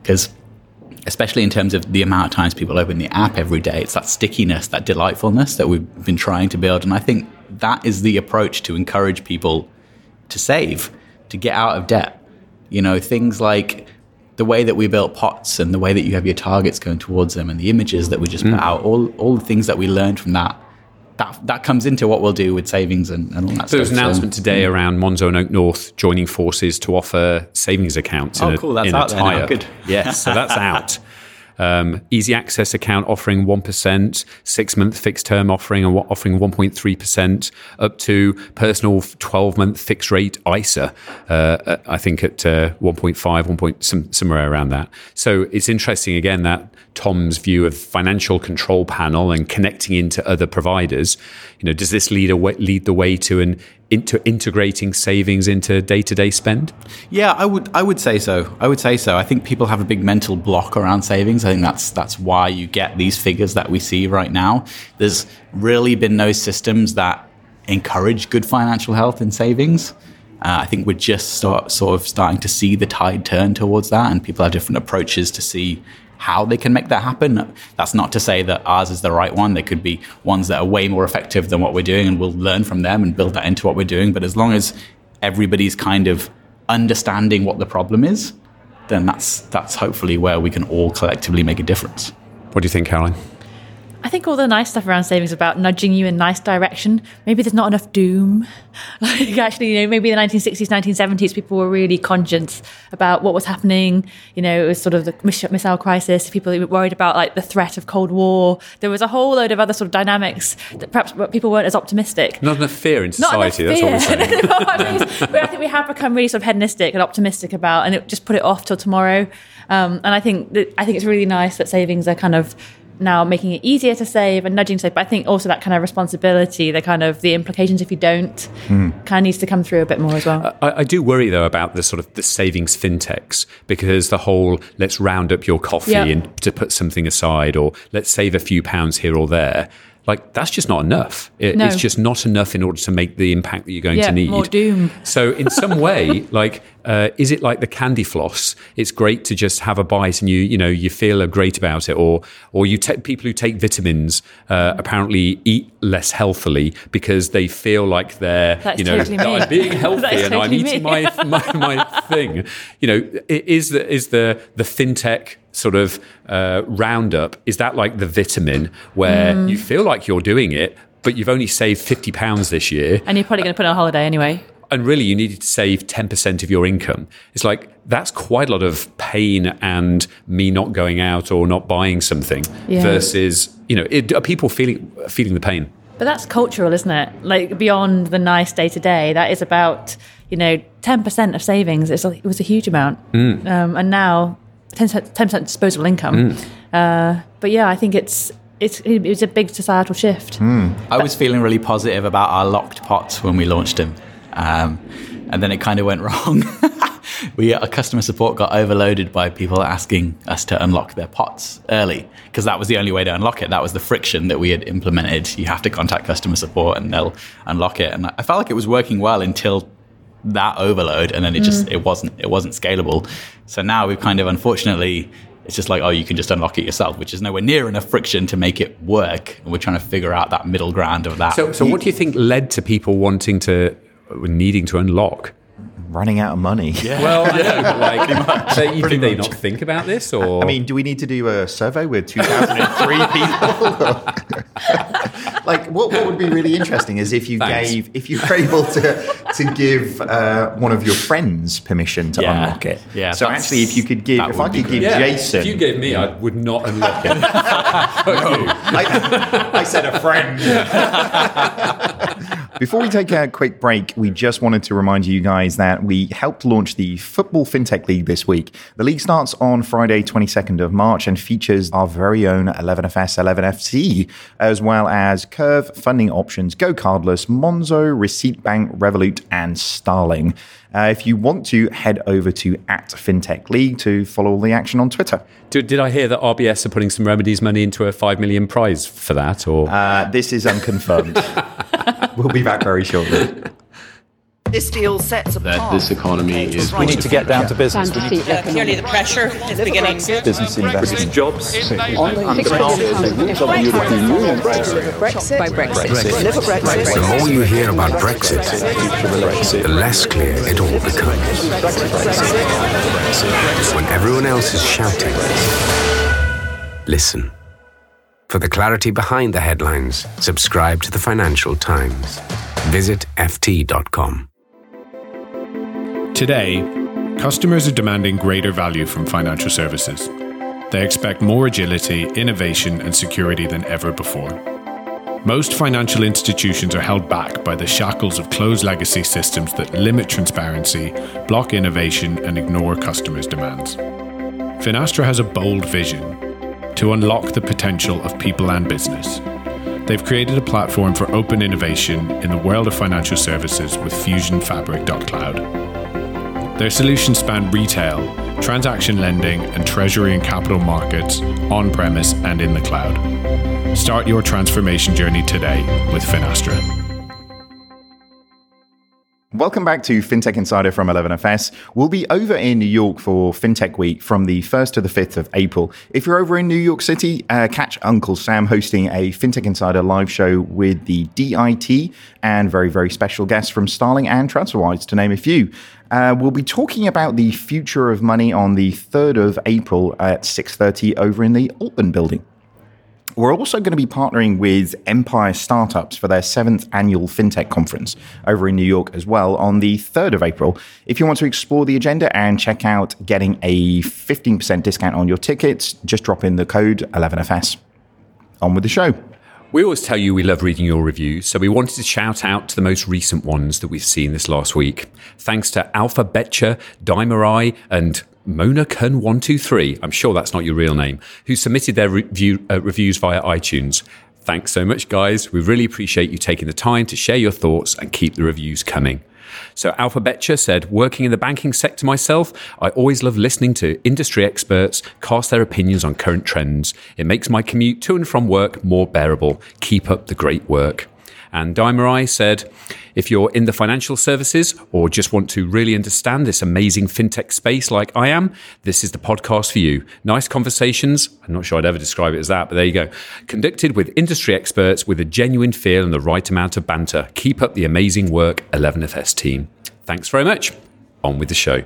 [SPEAKER 4] Because especially in terms of the amount of times people open the app every day. It's that stickiness, that delightfulness that we've been trying to build. And I think that is the approach to encourage people to save, to get out of debt. You know, things like the way that we built pots and the way that you have your targets going towards them and the images that we just put mm. out, all, all the things that we learned from that. That, that comes into what we'll do with savings and, and all that
[SPEAKER 2] So there was an announcement today around Monzo and OakNorth joining forces to offer savings accounts
[SPEAKER 4] Oh,
[SPEAKER 2] a,
[SPEAKER 4] cool. That's
[SPEAKER 2] in
[SPEAKER 4] out there now. Good.
[SPEAKER 2] Yes, so that's out. Um, easy access account offering 1%, six month fixed term offering and offering 1.3%, up to personal 12 month fixed rate ISA, uh, I think at uh, 1.5, 1. Point, some, somewhere around that. So it's interesting again that Tom's view of financial control panel and connecting into other providers. You know, does this lead away, lead the way to an into integrating savings into day to day spend?
[SPEAKER 4] Yeah, I would I would say so. I would say so. I think people have a big mental block around savings. I think that's that's why you get these figures that we see right now. There's really been no systems that encourage good financial health and savings. Uh, I think we're just start, sort of starting to see the tide turn towards that, and people have different approaches to see how they can make that happen. That's not to say that ours is the right one. There could be ones that are way more effective than what we're doing, and we'll learn from them and build that into what we're doing. But as long as everybody's kind of understanding what the problem is, then that's that's hopefully where we can all collectively make a difference.
[SPEAKER 2] What do you think, Caroline?
[SPEAKER 3] I think all the nice stuff around savings about nudging you in nice direction. Maybe there's not enough doom. Like actually, you know, maybe in the 1960s, 1970s, people were really conscious about what was happening. You know, it was sort of the missile crisis. People were worried about like the threat of Cold War. There was a whole load of other sort of dynamics that perhaps people weren't as optimistic.
[SPEAKER 2] Not enough fear in society. That's what we're saying.
[SPEAKER 3] No, I mean, I think we have become really sort of hedonistic and optimistic about, and it just put it off till tomorrow. Um, and I think that I think it's really nice that savings are kind of now making it easier to save and nudging to save. But I think also that kind of responsibility, the kind of the implications if you don't, hmm. kind of needs to come through a bit more as well.
[SPEAKER 2] I, I do worry though about the sort of the savings fintechs because the whole let's round up your coffee
[SPEAKER 3] Yeah.
[SPEAKER 2] and to put something aside or let's save a few pounds here or there. Like that's just not enough. It,
[SPEAKER 3] No.
[SPEAKER 2] It's just not enough in order to make the impact that you're going
[SPEAKER 3] Yeah,
[SPEAKER 2] to need.
[SPEAKER 3] more doom.
[SPEAKER 2] So in some way, like, uh, is it like the candy floss? It's great to just have a bite and you, you know, you feel great about it. Or, or you take people who take vitamins uh, apparently eat less healthily because they feel like they're,
[SPEAKER 3] That's
[SPEAKER 2] you know,
[SPEAKER 3] totally.
[SPEAKER 2] I'm being healthy and I'm eating my, my my thing. You know, is the is the the fintech sort of uh, roundup? Is that like the vitamin where
[SPEAKER 3] Mm.
[SPEAKER 2] you feel like you're doing it? But you've only saved fifty pounds this year,
[SPEAKER 3] And you're probably going to put it on holiday anyway.
[SPEAKER 2] And really you needed to save 10% of your income. It's like that's quite a lot of pain and me not going out or not buying something
[SPEAKER 3] Yeah.
[SPEAKER 2] versus, you know, it, are people feeling feeling the pain?
[SPEAKER 3] But that's cultural, isn't it? Like beyond the nice day to day, that is about you know ten percent of savings. It's a, it was a huge amount, um, and now ten percent disposable income. Uh, but yeah, I think it's it's it was a big societal shift.
[SPEAKER 4] I was feeling really positive about our locked pots when we launched them, um, and then it kind of went wrong. we our customer support got overloaded by people asking us to unlock their pots early because that was the only way to unlock it. That was the friction that we had implemented. You have to contact customer support and they'll unlock it. And I felt like it was working well until that overload, and then it just it wasn't it wasn't scalable. So now we've kind of unfortunately it's just like, oh, you can just unlock it yourself, which is nowhere near enough friction to make it work. And we're trying to figure out that middle ground of that.
[SPEAKER 2] So, so what do you think led to people wanting to, needing to unlock?
[SPEAKER 1] Running out of money.
[SPEAKER 2] Yeah. Well, I know, like, so you, did they not think about this, or
[SPEAKER 1] I mean, do we need to do a survey with 2003 people? like, what, what would be really interesting is if you
[SPEAKER 2] Thanks.
[SPEAKER 1] gave, if you were able to to give uh, one of your friends permission to
[SPEAKER 4] Yeah.
[SPEAKER 1] unlock it.
[SPEAKER 4] Yeah,
[SPEAKER 1] So actually, if you could give, if I could give
[SPEAKER 4] great.
[SPEAKER 1] Jason,
[SPEAKER 2] If you gave me, I would not unlock it.
[SPEAKER 1] I, I said a friend. Before we take a quick break, we just wanted to remind you guys that we helped launch the Football FinTech League this week. The league starts on Friday, 22nd of March, and features our very own 11FS 11FC, as well as Curve, Funding Options, GoCardless, Monzo, Receipt Bank, Revolut, and Starling. Uh, if you want to, head over to at FinTech League to follow all the action on Twitter.
[SPEAKER 2] did, did I hear that RBS are putting some remedies money into a five million prize for that? Or
[SPEAKER 1] Uh, this is unconfirmed. we'll be back very shortly.
[SPEAKER 7] This deal sets apart
[SPEAKER 8] that this economy is
[SPEAKER 9] We need to get down to business. We need to
[SPEAKER 10] Clearly, the pressure is beginning.
[SPEAKER 9] business investment.
[SPEAKER 8] jobs.
[SPEAKER 7] by Brexit. Live a Brexit.
[SPEAKER 11] The more you hear about Brexit, the less clear it all becomes. When everyone else is shouting, listen. For the clarity behind the headlines, subscribe to the Financial Times. Visit FT.com.
[SPEAKER 12] Today, customers are demanding greater value from financial services. They expect more agility, innovation, and security than ever before. Most financial institutions are held back by the shackles of closed legacy systems that limit transparency, block innovation, and ignore customers' demands. Finastra has a bold vision to unlock the potential of people and business. They've created a platform for open innovation in the world of financial services with FusionFabric.cloud. Their solutions span retail, transaction lending, and treasury and capital markets on premise and in the cloud. Start your transformation journey today with Finastra.
[SPEAKER 1] Welcome back to FinTech Insider from 11FS. We'll be over in New York for FinTech Week from the 1st to the 5th of April. If you're over in New York City, uh, catch Uncle Sam hosting a FinTech Insider live show with the DIT and very, very special guests from Starling and TransferWise, to name a few. Uh, we'll be talking about the future of money on the 3rd of April at 6.30 over in the Altman building. We're also going to be partnering with Empire Startups for their seventh annual FinTech conference over in New York as well on the 3rd of April. If you want to explore the agenda and check out getting a 15% discount on your tickets, just drop in the code 11FS. On with the show.
[SPEAKER 2] We always tell you we love reading your reviews, so we wanted to shout out to the most recent ones that we've seen this last week. Thanks to Alpha Betcha, Dimerai, and Mona Kun123, I'm sure that's not your real name, who submitted their review, uh, reviews via iTunes. Thanks so much, guys. We really appreciate you taking the time to share your thoughts and keep the reviews coming. So, Alpha Betcha said, working in the banking sector myself, I always love listening to industry experts cast their opinions on current trends. It makes my commute to and from work more bearable. Keep up the great work. And Dimerai said, if you're in the financial services or just want to really understand this amazing fintech space like I am, this is the podcast for you. Nice conversations. I'm not sure I'd ever describe it as that, but there you go. Conducted with industry experts with a genuine feel and the right amount of banter. Keep up the amazing work, 11FS team. Thanks very much. On with the show.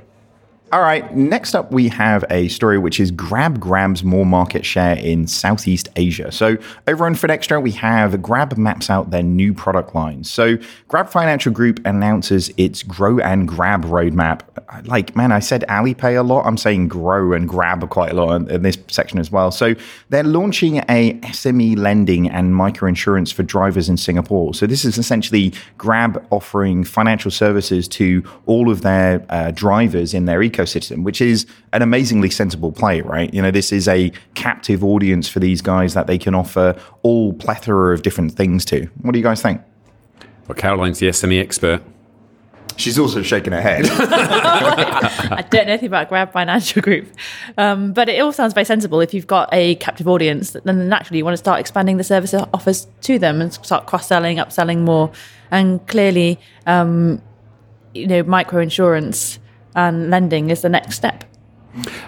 [SPEAKER 1] All right, next up we have a story which is Grab grabs more market share in Southeast Asia. So over on Finextra, we have Grab maps out their new product lines. So Grab Financial Group announces its Grow and Grab roadmap. Like, man, I said Alipay a lot. I'm saying Grow and Grab quite a lot in, in this section as well. So they're launching a SME lending and microinsurance for drivers in Singapore. So this is essentially Grab offering financial services to all of their uh, drivers in their ecosystem ecosystem, which is an amazingly sensible play, right? You know, this is a captive audience for these guys that they can offer all plethora of different things to. What do you guys think?
[SPEAKER 2] Well, Caroline's the SME expert.
[SPEAKER 1] She's also shaking her head.
[SPEAKER 3] I don't know anything about Grab Financial Group, um, but it all sounds very sensible. If you've got a captive audience, then naturally you want to start expanding the service offers to them and start cross selling, upselling more. And clearly, um, you know, micro insurance and lending is the next step.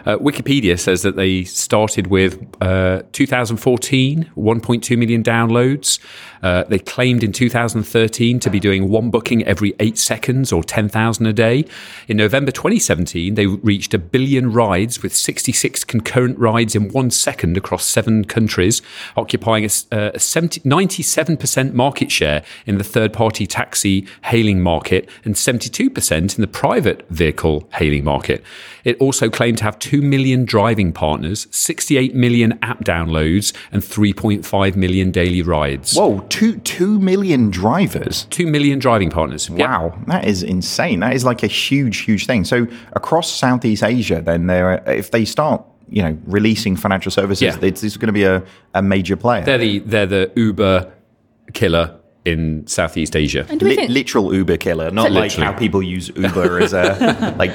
[SPEAKER 2] Uh, Wikipedia says that they started with uh, 2014, 1.2 million downloads. Uh, they claimed in 2013 to be doing one booking every eight seconds or 10,000 a day. In November 2017, they reached a billion rides with 66 concurrent rides in one second across seven countries, occupying a, uh, a 70, 97% market share in the third party taxi hailing market and 72% in the private vehicle hailing market. It also claimed to have 2 million driving partners, 68 million app downloads, and 3.5 million daily rides.
[SPEAKER 1] Whoa, two two million drivers.
[SPEAKER 2] 2 million driving partners. Yep.
[SPEAKER 1] Wow, that is insane. That is like a huge, huge thing. So across Southeast Asia, then there, if they start, you know, releasing financial services,
[SPEAKER 2] Yeah.
[SPEAKER 1] it's, it's going to be a, a major player.
[SPEAKER 2] They're the, they're the Uber killer in Southeast Asia.
[SPEAKER 3] And do
[SPEAKER 1] Li-
[SPEAKER 3] think
[SPEAKER 1] literal Uber killer, not like
[SPEAKER 2] Literally.
[SPEAKER 1] how people use Uber as a like.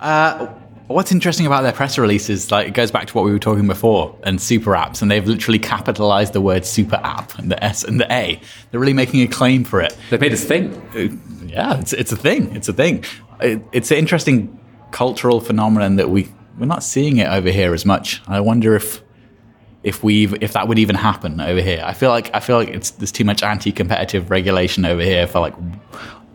[SPEAKER 4] Uh, What's interesting about their press release is like it goes back to what we were talking before and super apps, and they've literally capitalized the word super app and the S and the A. They're really making a claim for it.
[SPEAKER 2] They've made us think.
[SPEAKER 4] Yeah, it's it's a thing. It's a thing. It, it's an interesting cultural phenomenon that we we're not seeing it over here as much. I wonder if if we if that would even happen over here. I feel like I feel like it's there's too much anti-competitive regulation over here for like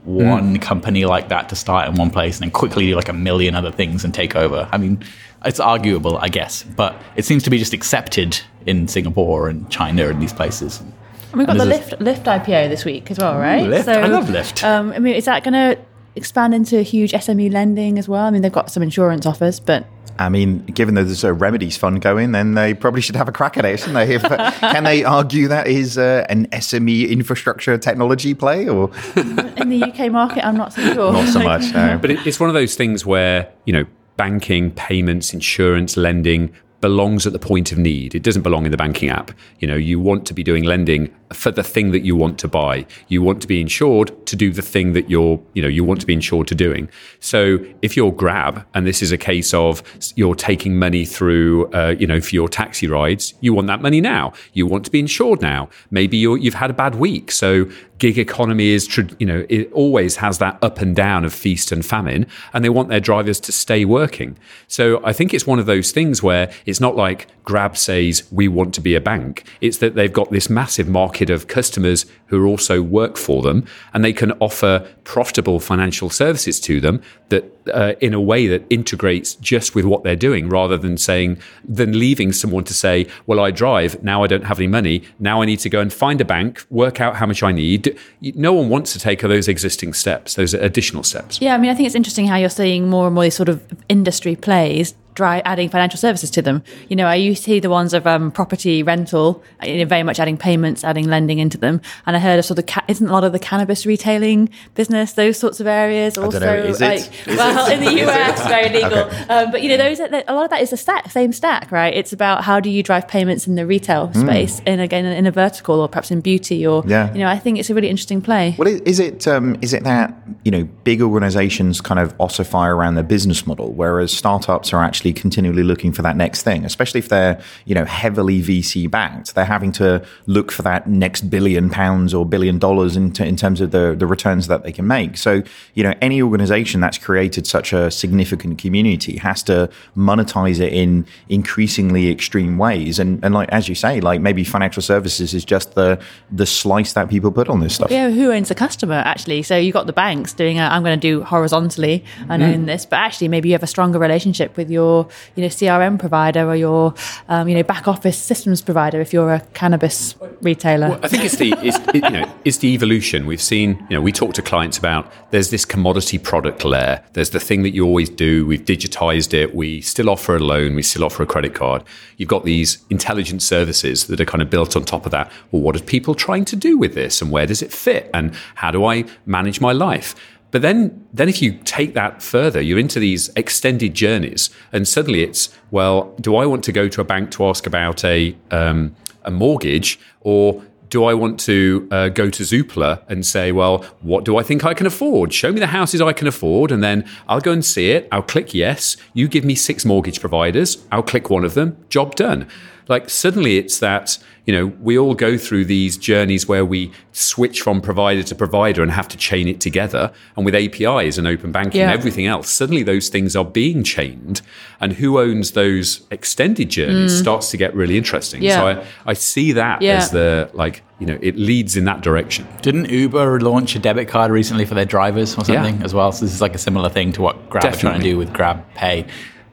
[SPEAKER 4] one company like that to start in one place and then quickly do like a million other things and take over. I mean, it's arguable, I guess, but it seems to be just accepted in Singapore and China and these places.
[SPEAKER 3] And we've got
[SPEAKER 4] And
[SPEAKER 3] the Lyft, Lyft IPO this week as well, right?
[SPEAKER 4] Lyft. I love Lyft.
[SPEAKER 3] Um, I mean, is that going to expand into huge SME lending as well? I mean, they've got some insurance offers, but
[SPEAKER 1] I mean, given that there's a remedies fund going, then they probably should have a crack at it, shouldn't they? If, can they argue that is uh, an SME infrastructure technology play, or
[SPEAKER 3] in the UK market, I'm not so sure.
[SPEAKER 1] not so much? No.
[SPEAKER 2] But it's one of those things where, you know, banking, payments, insurance, lending belongs at the point of need. It doesn't belong in the banking app. You know, you want to be doing lending for the thing that you want to buy. You want to be insured to do the thing that you're, you know, you want to be insured to doing. So if you're Grab and this is a case of you're taking money through, uh, you know, for your taxi rides, you want that money now. You want to be insured now. Maybe you're, you've had a bad week. So gig economy is, you know, it always has that up and down of feast and famine, and they want their drivers to stay working. So I think it's one of those things where it's not like Grab says we want to be a bank. It's that they've got this massive market of customers who also work for them, and they can offer profitable financial services to them that uh, in a way that integrates just with what they're doing, rather than saying than leaving someone to say, "Well, I drive now. I don't have any money. Now I need to go and find a bank, work out how much I need." No one wants to take those existing steps, those additional steps.
[SPEAKER 3] Yeah, I mean, I think it's interesting how you're seeing more and more these sort of industry plays dry adding financial services to them. You know, I used to see the ones of um, property rental, you know, very much adding payments, adding lending into them. And I heard of sort of ca- isn't a lot of the cannabis retailing business those sorts of areas also like well in the US very legal.
[SPEAKER 1] Okay.
[SPEAKER 3] Um, but you know, those are- a lot of that is the stack, same stack, right? It's about how do you drive payments in the retail
[SPEAKER 1] Hmm.
[SPEAKER 3] space, in again in a vertical or perhaps in beauty or
[SPEAKER 1] Yeah.
[SPEAKER 3] you know, I think it's a really interesting play.
[SPEAKER 1] Well, is it um, is it that you know big organizations kind of ossify around their business model, whereas startups are actually continually looking for that next thing, especially if they're you know heavily VC backed. They're having to look for that next billion pounds or billion dollars in, t- in terms of the the returns that they can make. So you know any organization that's created such a significant community has to monetize it in increasingly extreme ways. And and like as you say, like maybe financial services is just the the slice that people put on this stuff.
[SPEAKER 3] Yeah, who owns the customer actually? So you've got the banks doing, i I'm going to do horizontally and
[SPEAKER 1] Mm.
[SPEAKER 3] own this, but actually maybe you have a stronger relationship with your, you know, CRM provider or your, um, you know, back office systems provider if you're a cannabis retailer.
[SPEAKER 2] I think it's the it's, it, you know it's the evolution we've seen. You know, we talk to clients about there's this commodity product layer. There's the thing that you always do. We've digitized it. We still offer a loan. We still offer a credit card. You've got these intelligent services that are kind of built on top of that. Well, what are people trying to do with this, and where does it fit, and how do I manage my life? But then, then if you take that further, you're into these extended journeys, and suddenly it's well, do I want to go to a bank to ask about a um, a mortgage, or do I want to uh, go to Zoopla and say, well, what do I think I can afford? Show me the houses I can afford, and then I'll go and see it. I'll click yes. You give me six mortgage providers. I'll click one of them. Job done. Like suddenly it's that, you know, we all go through these journeys where we switch from provider to provider and have to chain it together. And with APIs and open banking
[SPEAKER 3] Yeah.
[SPEAKER 2] and everything else, suddenly those things are being chained. And who owns those extended journeys starts to get really interesting.
[SPEAKER 3] Mm. Yeah.
[SPEAKER 2] So I, I see that
[SPEAKER 3] Yeah.
[SPEAKER 2] as the, like, you know, it leads in that direction.
[SPEAKER 4] Didn't Uber launch a debit card recently for their drivers or something
[SPEAKER 2] Yeah.
[SPEAKER 4] as well? So this is like a similar thing to what Grab are trying to do with Grab Pay.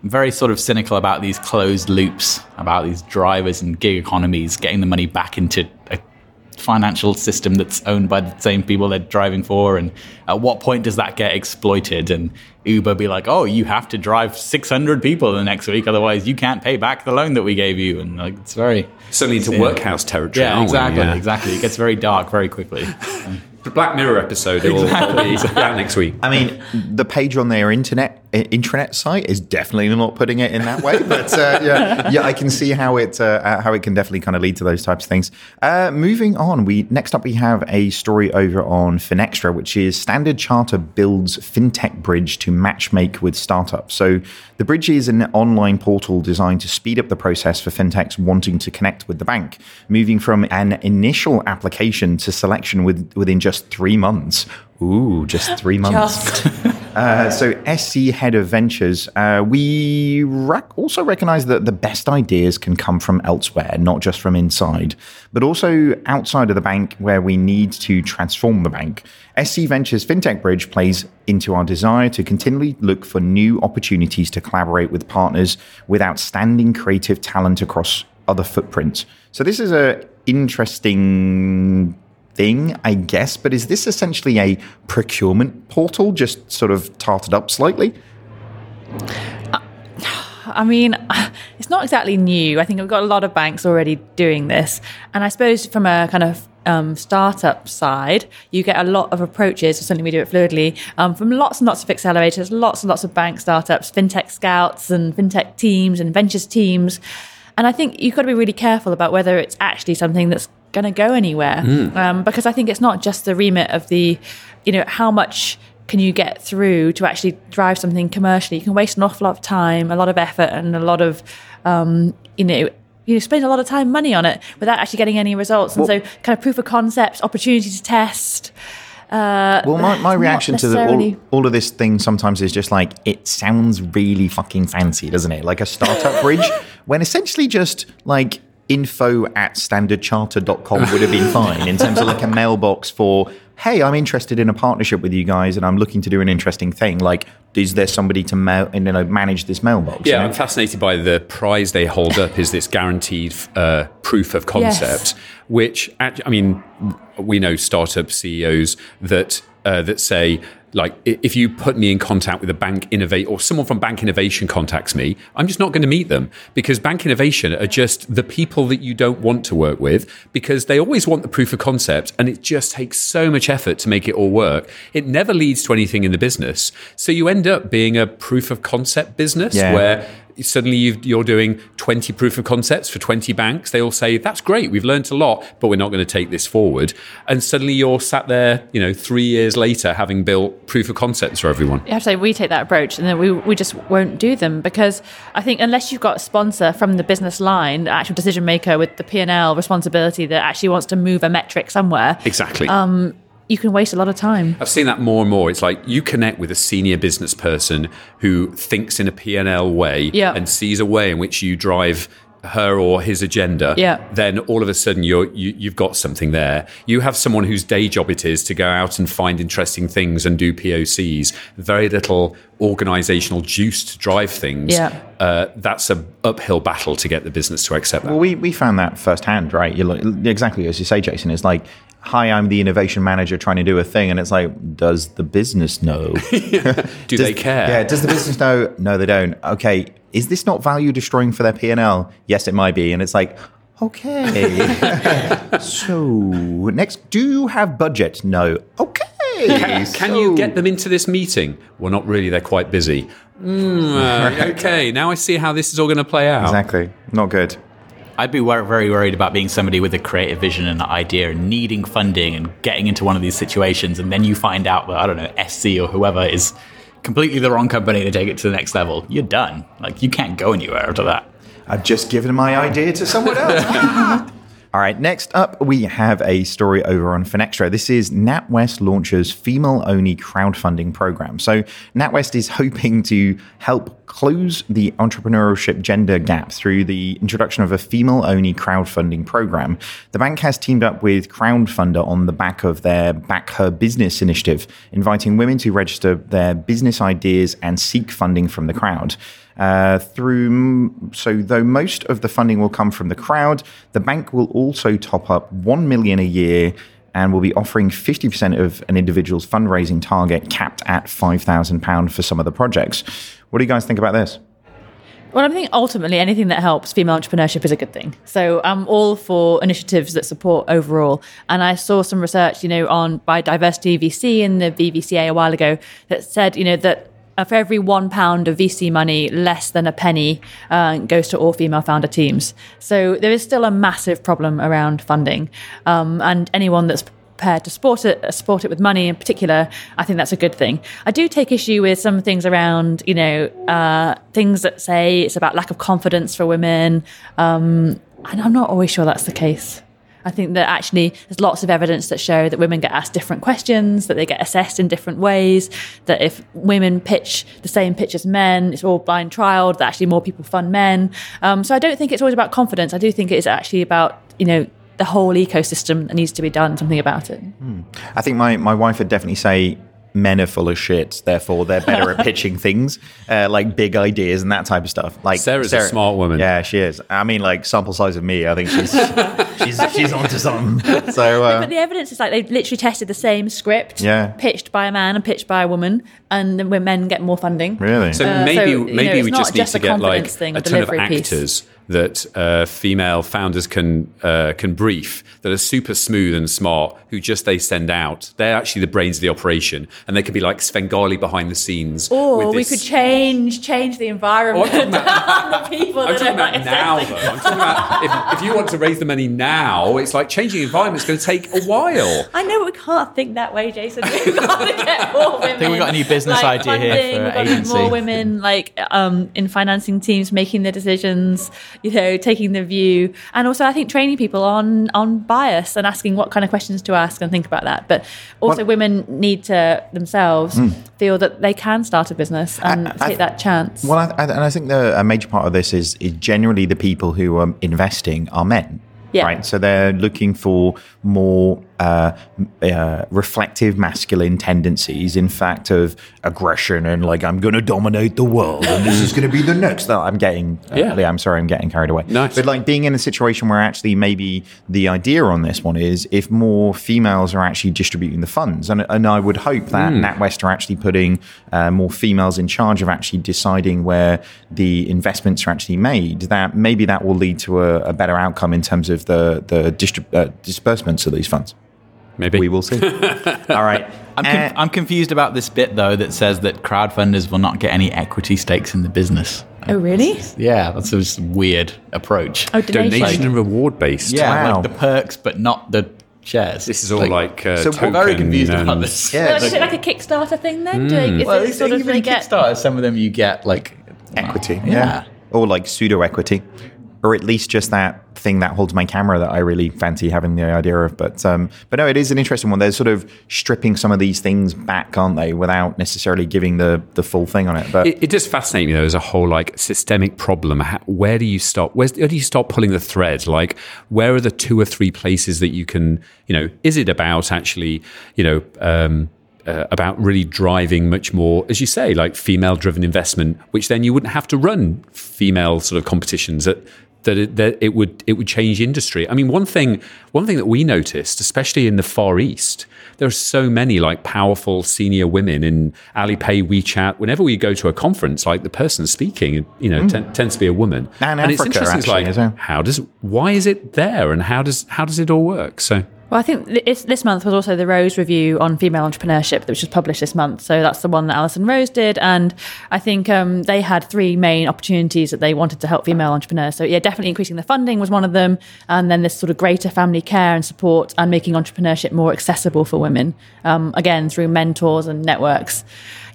[SPEAKER 4] I'm very sort of cynical about these closed loops, about these drivers and gig economies getting the money back into a financial system that's owned by the same people they're driving for. And at what point does that get exploited? And Uber be like, oh, you have to drive 600 people the next week, otherwise you can't pay back the loan that we gave you. And like, it's very
[SPEAKER 2] Suddenly into
[SPEAKER 4] Yeah.
[SPEAKER 2] workhouse territory.
[SPEAKER 4] yeah, exactly,
[SPEAKER 2] Yeah.
[SPEAKER 4] exactly. It gets very dark very quickly.
[SPEAKER 2] The Black Mirror episode will will be out next week.
[SPEAKER 1] I mean, the page on their internet i- intranet site is definitely not putting it in that way, but uh, yeah, yeah, I can see how it uh, uh, how it can definitely kind of lead to those types of things. Uh, moving on, we next up we have a story over on Finextra, which is Standard Charter builds fintech bridge to matchmake with startups. So the bridge is an online portal designed to speed up the process for fintechs wanting to connect with the bank, moving from an initial application to selection with, within just three months. Ooh, just three months.
[SPEAKER 3] Just
[SPEAKER 1] Uh, so, SC Head of Ventures, uh, we rec- also recognize that the best ideas can come from elsewhere, not just from inside, but also outside of the bank where we need to transform the bank. SC Ventures FinTech Bridge plays into our desire to continually look for new opportunities to collaborate with partners with outstanding creative talent across other footprints. So, this is a interesting thing, I guess. But is this essentially a procurement portal, just sort of tarted up slightly?
[SPEAKER 3] I mean, it's not exactly new. I think we've got a lot of banks already doing this. And I suppose from a kind of um, startup side, you get a lot of approaches, or certainly we do it fluidly, um, from lots and lots of accelerators, lots and lots of bank startups, fintech scouts, and fintech teams, and ventures teams. And I think you've got to be really careful about whether it's actually something that's going to go anywhere. Um, because I think it's not just the remit of the, you know, how much can you get through to actually drive something commercially? You can waste an awful lot of time, a lot of effort, and a lot of, um, you know, you spend a lot of time, money on it without actually getting any results. And so, kind of proof of concept, opportunity to test. Uh,
[SPEAKER 1] Well, my, my reaction to the, all, all of this thing sometimes is just like, it sounds really fucking fancy, doesn't it? Like a startup bridge, when essentially just like info at standardcharter.com would have been fine in terms of like a mailbox for, hey, I'm interested in a partnership with you guys and I'm looking to do an interesting thing. Like, is there somebody to mail, and, you know, manage this mailbox? you
[SPEAKER 2] Yeah,
[SPEAKER 1] know?
[SPEAKER 2] I'm fascinated by the prize they hold up is this guaranteed uh, proof of concept, which I mean, we know startup CEOs that uh, that say like if you put me in contact with a bank innovate or someone from bank innovation contacts me i'm just not going to meet them. Because bank innovation are just the people that you don't want to work with because they always want the proof of concept and it just takes so much effort to make it all work. It never leads to anything in the business. So you end up being a proof of concept business
[SPEAKER 1] Yeah.
[SPEAKER 2] where suddenly you've, you're doing 20 proof of concepts for 20 banks. They all say, that's great, we've learned a lot, but we're not going to take this forward. And suddenly you're sat there, you know, three years later having built proof of concepts for everyone.
[SPEAKER 3] you have to say we take that approach and then we, we just won't do them because I think unless you've got a sponsor from the business line, the actual decision maker with the P&L responsibility that actually wants to move a metric somewhere,
[SPEAKER 2] Exactly.
[SPEAKER 3] Um, you can waste a lot of time.
[SPEAKER 2] I've seen that more and more. It's like you connect with a senior business person who thinks in a P&L way
[SPEAKER 3] Yeah.
[SPEAKER 2] and sees a way in which you drive her or his agenda,
[SPEAKER 3] Yeah.
[SPEAKER 2] then all of a sudden you're, you, you've got something there. You have someone whose day job it is to go out and find interesting things and do POCs. Very little organizational juice to drive things.
[SPEAKER 3] Yeah.
[SPEAKER 2] Uh, that's an uphill battle to get the business to accept that.
[SPEAKER 1] Well, we, we found that firsthand, right? You're like, exactly as you say, Jason. It's like, hi, I'm the innovation manager trying to do a thing. And it's like, does the business know?
[SPEAKER 2] do they care?
[SPEAKER 1] Yeah, does the business know? No, they don't. Okay, is this not value destroying for their P&L? Yes, it might be. And it's like, okay. so, next, do you have budget? No. Okay.
[SPEAKER 2] Can, can you get them into this meeting? Well, not really. They're quite busy. Mm, uh, okay, now I see how this is all going to play out.
[SPEAKER 1] Exactly. Not good.
[SPEAKER 4] I'd be wor- very worried about being somebody with a creative vision and an idea and needing funding and getting into one of these situations, and then you find out that I don't know SC or whoever is completely the wrong company to take it to the next level. You're done. Like you can't go anywhere after that.
[SPEAKER 1] I've just given my idea to someone else. All right, next up, we have a story over on Finextra. This is NatWest launches female only crowdfunding program. So, NatWest is hoping to help close the entrepreneurship gender gap through the introduction of a female only crowdfunding program. The bank has teamed up with Crowdfunder on the back of their Back Her Business initiative, inviting women to register their business ideas and seek funding from the crowd. Uh, through so though most of the funding will come from the crowd, the bank will also top up one million a year and will be offering 50% of an individual's fundraising target capped at £5,000 for some of the projects. What do you guys think about this?
[SPEAKER 3] Well, I think ultimately anything that helps female entrepreneurship is a good thing. So I'm all for initiatives that support overall. And I saw some research, you know, on by Diversity VC and the BVCA a while ago that said, you know, that for every one pound of VC money, less than a penny uh, goes to all female founder teams. So there is still a massive problem around funding, um, and anyone that's prepared to support it, support it with money in particular, I think that's a good thing. I do take issue with some things around, you know, uh, things that say it's about lack of confidence for women, um, and I'm not always sure that's the case. I think that actually there's lots of evidence that show that women get asked different questions, that they get assessed in different ways, that if women pitch the same pitch as men, it's all blind trialed, that actually more people fund men. Um, so I don't think it's always about confidence. I do think it's actually about, you know, the whole ecosystem that needs to be done something about it.
[SPEAKER 1] I think my, my wife would definitely say men are full of shit, therefore they're better at pitching things, uh, like big ideas and that type of stuff. Like
[SPEAKER 2] Sarah's a smart woman.
[SPEAKER 1] Yeah, she is. I mean, like sample size of me, I think she's she's she's onto something. So uh,
[SPEAKER 3] But the evidence is like they literally tested the same script,
[SPEAKER 1] Yeah.
[SPEAKER 3] pitched by a man and pitched by a woman, and then when men get more funding.
[SPEAKER 1] really,
[SPEAKER 2] So
[SPEAKER 3] Uh,
[SPEAKER 2] maybe
[SPEAKER 3] so, you know,
[SPEAKER 2] maybe
[SPEAKER 3] it's
[SPEAKER 2] we just need
[SPEAKER 3] just
[SPEAKER 2] to
[SPEAKER 3] a
[SPEAKER 2] get like
[SPEAKER 3] confidence thing,
[SPEAKER 2] a
[SPEAKER 3] a
[SPEAKER 2] ton of
[SPEAKER 3] delivery piece.
[SPEAKER 2] Actors that uh, female founders can uh, can brief that are super smooth and smart, who just they send out. They're actually the brains of the operation, and they could be like Svengali behind the scenes.
[SPEAKER 3] Or
[SPEAKER 2] with
[SPEAKER 3] we could change change the environment.
[SPEAKER 2] Oh, I'm talking
[SPEAKER 3] the people
[SPEAKER 2] I'm talking about
[SPEAKER 3] like
[SPEAKER 2] now, though. I'm talking about if, if you want to raise the money now, it's like changing the environment is going to take a while.
[SPEAKER 3] I know we can't think that way, Jason. We've got to get more women.
[SPEAKER 4] think we got a new business
[SPEAKER 3] like,
[SPEAKER 4] idea here for
[SPEAKER 3] we've got
[SPEAKER 4] agency.
[SPEAKER 3] More women, like um, in financing teams, making the decisions. You know, taking the view, and also I think training people on on bias and asking what kind of questions to ask and think about that. But also,
[SPEAKER 1] What-
[SPEAKER 3] women need to themselves hmm. feel that they can start a business and
[SPEAKER 1] I- I-
[SPEAKER 3] take that chance.
[SPEAKER 1] Well, I, I, and I think the, a major part of this is, is generally the people who are investing are men.
[SPEAKER 3] Yeah.
[SPEAKER 1] Right. So they're looking for more uh, uh, reflective masculine tendencies, in fact, of aggression and like, I'm going to dominate the world and this is going to be the next. No, I'm getting, uh,
[SPEAKER 2] Yeah.
[SPEAKER 1] yeah. I'm sorry, I'm getting carried away.
[SPEAKER 2] Nice.
[SPEAKER 1] But like being in a situation where actually maybe the idea on this one is if more females are actually distributing the funds, and, and I would hope that NatWest are actually putting uh, more females in charge of actually deciding where the investments are actually made, that maybe that will lead to a, a better outcome in terms of the the distrib- uh, disbursements of these funds.
[SPEAKER 2] Maybe
[SPEAKER 1] We will see. All right.
[SPEAKER 4] I'm,
[SPEAKER 1] Uh,
[SPEAKER 4] conf- I'm confused about this bit though that says that crowdfunders will not get any equity stakes in the business.
[SPEAKER 3] oh, really?
[SPEAKER 4] Yeah, that's a weird approach.
[SPEAKER 3] Oh, donation.
[SPEAKER 2] donation and reward based.
[SPEAKER 4] yeah,
[SPEAKER 1] Wow.
[SPEAKER 4] like the perks, but not the shares.
[SPEAKER 2] This is all like, uh,
[SPEAKER 1] So
[SPEAKER 4] I'm very confused
[SPEAKER 2] and-
[SPEAKER 4] about this.
[SPEAKER 1] Yeah,
[SPEAKER 3] Well,
[SPEAKER 1] it's
[SPEAKER 3] is it like a Kickstarter thing then? Do they, is
[SPEAKER 4] Well,
[SPEAKER 3] it
[SPEAKER 4] it's
[SPEAKER 3] sort of
[SPEAKER 4] even
[SPEAKER 3] they get
[SPEAKER 4] Kickstarter, some of them you get like
[SPEAKER 1] equity.
[SPEAKER 4] Yeah.
[SPEAKER 1] Yeah. Or like pseudo equity. Or at least just that thing that holds my camera that I really fancy having the idea of. But um, but no, it is an interesting one. They're sort of stripping some of these things back, aren't they, without necessarily giving the the full thing on it. But
[SPEAKER 2] It, it does fascinate me though as a whole like systemic problem. How, where do you stop? Where's, where do you start pulling the thread? Like where are the two or three places that you can, you know, is it about actually, you know, um, uh, about really driving much more, as you say, like female-driven investment, which then you wouldn't have to run female sort of competitions that that it, that it would it would change industry. I mean, one thing one thing that we noticed, especially in the Far East, there are so many like powerful senior women in Alipay, WeChat. Whenever we go to a conference, like the person speaking, you know, mm. ten, tends to be a woman.
[SPEAKER 1] And
[SPEAKER 2] it's
[SPEAKER 1] Africa,
[SPEAKER 2] interesting. it's
[SPEAKER 1] actually,
[SPEAKER 2] like, how does why is it there, and how does how does it all work? So
[SPEAKER 3] Well, I think this, month was also the Rose Review on female entrepreneurship, which was published this month. So that's the one that Alison Rose did. And I think um, they had three main opportunities that they wanted to help female entrepreneurs. So, yeah, definitely increasing the funding was one of them. And then this sort of greater family care and support and making entrepreneurship more accessible for women, um, again, through mentors and networks.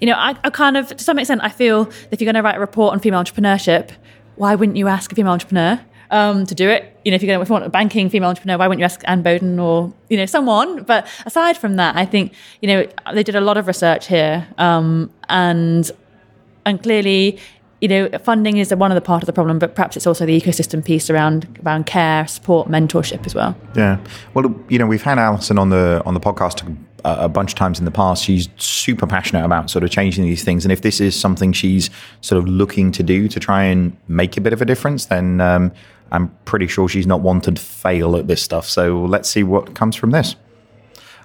[SPEAKER 3] You know, I, I kind of, to some extent, I feel if you're going to write a report on female entrepreneurship, why wouldn't you ask a female entrepreneur? Um, to do it. You know, if you're going to, want a banking female entrepreneur, why wouldn't you ask Anne Boden or you know someone? But aside from that, I think you know they did a lot of research here, um, and and clearly. You know, funding is one of the part of the problem, but perhaps it's also the ecosystem piece around around care, support, mentorship as well.
[SPEAKER 1] Yeah. Well, you know, we've had Alison on the on the podcast a bunch of times in the past. She's super passionate about sort of changing these things, and if this is something she's sort of looking to do to try and make a bit of a difference, then um, I'm pretty sure she's not one to fail at this stuff. So let's see what comes from this.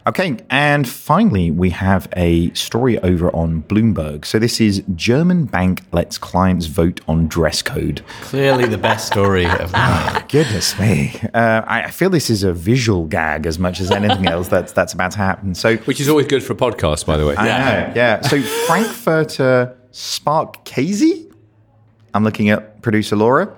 [SPEAKER 1] Okay, and finally, we have a story over on Bloomberg. So this is German bank lets clients vote on dress code.
[SPEAKER 4] Clearly, the best story of the
[SPEAKER 1] oh, Goodness me, uh, I feel this is a visual gag as much as anything else that's that's about to happen. So,
[SPEAKER 2] which is always good for a podcast, by the way.
[SPEAKER 1] I yeah, know, yeah. So Frankfurter Sparkasse. I'm looking at producer Laura.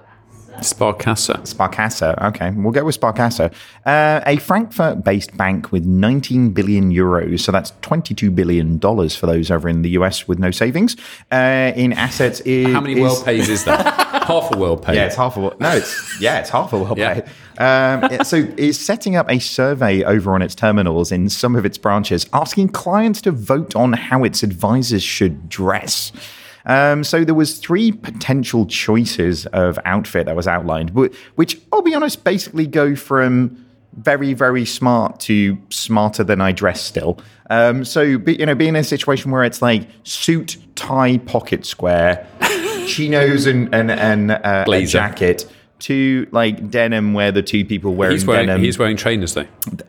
[SPEAKER 2] Sparkasse.
[SPEAKER 1] Sparkasse. Okay, we'll go with Sparkasse. Uh, a Frankfurt-based bank with 19 billion euros, so that's 22 billion dollars for those over in the US with no savings uh, in assets. Is,
[SPEAKER 2] How many
[SPEAKER 1] is,
[SPEAKER 2] Worldpays is that? half a Worldpay.
[SPEAKER 1] Yeah, it's half a world. No, it's yeah, it's half a world yeah. pay. Um, so it's setting up a survey over on its terminals in some of its branches, asking clients to vote on how its advisors should dress. Um, so there was three potential choices of outfit that was outlined, which I'll be honest, basically go from very very smart to smarter than I dress still. Um, so you know, being in a situation where it's like suit, tie, pocket square, chinos, and and, and uh, a jacket to like denim where the two people wearing
[SPEAKER 2] he's wearing,
[SPEAKER 1] denim.
[SPEAKER 2] He's wearing trainers though.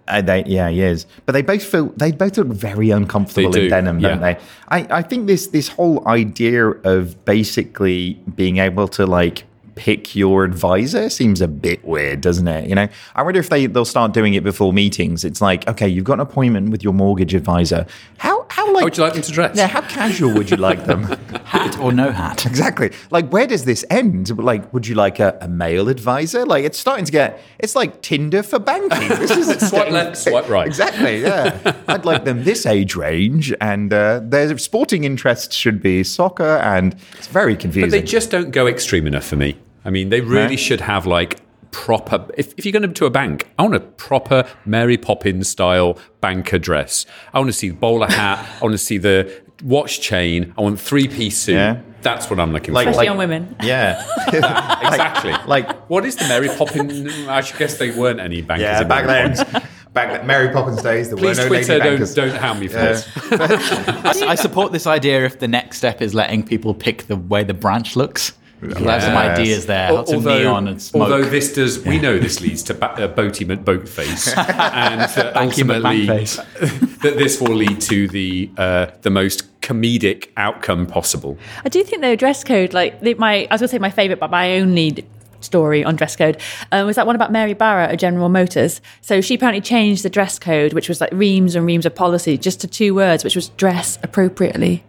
[SPEAKER 1] Uh, they, yeah, he is. But they both feel they both look very uncomfortable in denim,
[SPEAKER 2] yeah.
[SPEAKER 1] don't they? I, I think this this whole idea of basically being able to like pick your advisor seems a bit weird, doesn't it? You know, I wonder if they they'll start doing it before meetings. It's like, okay, you've got an appointment with your mortgage advisor. How how like
[SPEAKER 2] how would you like them to dress?
[SPEAKER 1] Yeah, how casual would you like them?
[SPEAKER 4] hat or no hat?
[SPEAKER 1] Exactly. Like, where does this end? Like, would you like a, a male advisor? Like, it's starting to get. It's like Tinder for banking. This is
[SPEAKER 2] swipe left, swipe right.
[SPEAKER 1] Exactly. Yeah. I'd like them this age range, and uh, their sporting interests should be soccer, and it's very confusing.
[SPEAKER 2] But they just don't go extreme enough for me. I mean, they really right. should have like proper. If, if you're going to a bank, I want a proper Mary Poppins style bank address. I want to see the bowler hat. I want to see the watch chain. I want three piece suit. Yeah. That's what I'm looking
[SPEAKER 3] like,
[SPEAKER 2] for.
[SPEAKER 3] Especially like, on women.
[SPEAKER 1] Yeah.
[SPEAKER 2] exactly.
[SPEAKER 1] Like,
[SPEAKER 2] what is the Mary Poppins? I should guess they weren't any bankers.
[SPEAKER 1] Yeah, back then. Back Mary Poppins days, there
[SPEAKER 2] Please
[SPEAKER 1] were no
[SPEAKER 2] Twitter,
[SPEAKER 1] lady
[SPEAKER 2] don't, don't hound me for yeah. this.
[SPEAKER 4] I, I support this idea if the next step is letting people pick the way the branch looks. Yes. have some ideas there. Although, some neon and smoke.
[SPEAKER 2] Although this does, we know this leads to ba- uh, Boaty McBoatface, and uh, ultimately that this will lead to the uh, the most comedic outcome possible.
[SPEAKER 3] I do think though dress code, like my, I was going to say my favourite, but my only story on dress code um, was that one about Mary Barra at General Motors. So she apparently changed the dress code, which was like reams and reams of policy, just to two words, which was dress appropriately.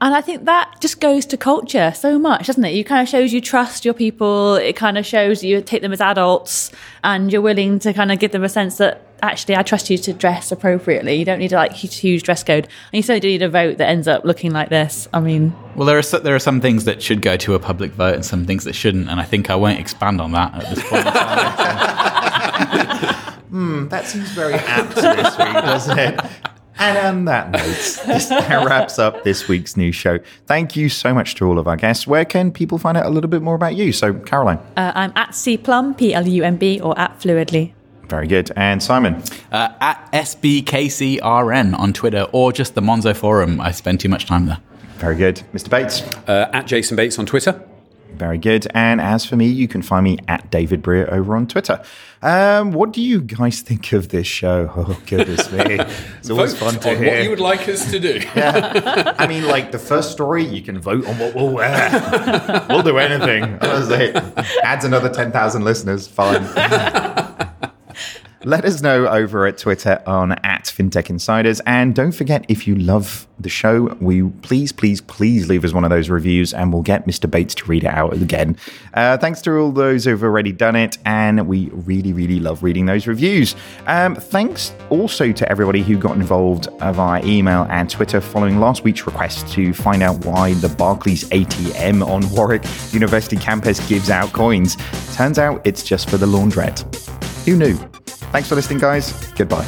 [SPEAKER 3] And I think that just goes to culture so much, doesn't it? You kind of shows you trust your people. It kind of shows you take them as adults and you're willing to kind of give them a sense that actually I trust you to dress appropriately. You don't need a like huge dress code. And you certainly do need a vote that ends up looking like this. I mean,
[SPEAKER 4] well, there are there are some things that should go to a public vote and some things that shouldn't, and I think I won't expand on that at this point.
[SPEAKER 1] Hmm, that seems very apt this week, doesn't it? And on that note, this wraps up this week's news show. Thank you so much to all of our guests. Where can people find out a little bit more about you? So, Caroline.
[SPEAKER 3] Uh, I'm at cplumb, P L U M B, or at fluidly.
[SPEAKER 1] Very good. And Simon?
[SPEAKER 4] Uh, at SBKCRN on Twitter or just the Monzo Forum. I spend too much time there.
[SPEAKER 1] Very good. Mr. Bates?
[SPEAKER 2] Uh, at Jason Bates on Twitter.
[SPEAKER 1] Very good. And as for me, you can find me at David Brear over on Twitter. Um, what do you guys think of this show? Oh, goodness me. It's always
[SPEAKER 2] vote
[SPEAKER 1] fun to hear.
[SPEAKER 2] what you would like us to do.
[SPEAKER 1] yeah. I mean, like the first story, you can vote on what we'll wear. we'll do anything. Honestly, adds another 10,000 listeners. Fine. Let us know over at Twitter on at FinTech Insiders. And don't forget, if you love the show, we please, please, please leave us one of those reviews and we'll get Mr. Bates to read it out again. Uh, thanks to all those who've already done it. And we really, really love reading those reviews. Um, thanks also to everybody who got involved via email and Twitter following last week's request to find out why the Barclays ATM on Warwick University campus gives out coins. Turns out it's just for the laundrette. Who knew? Thanks for listening, guys. Goodbye.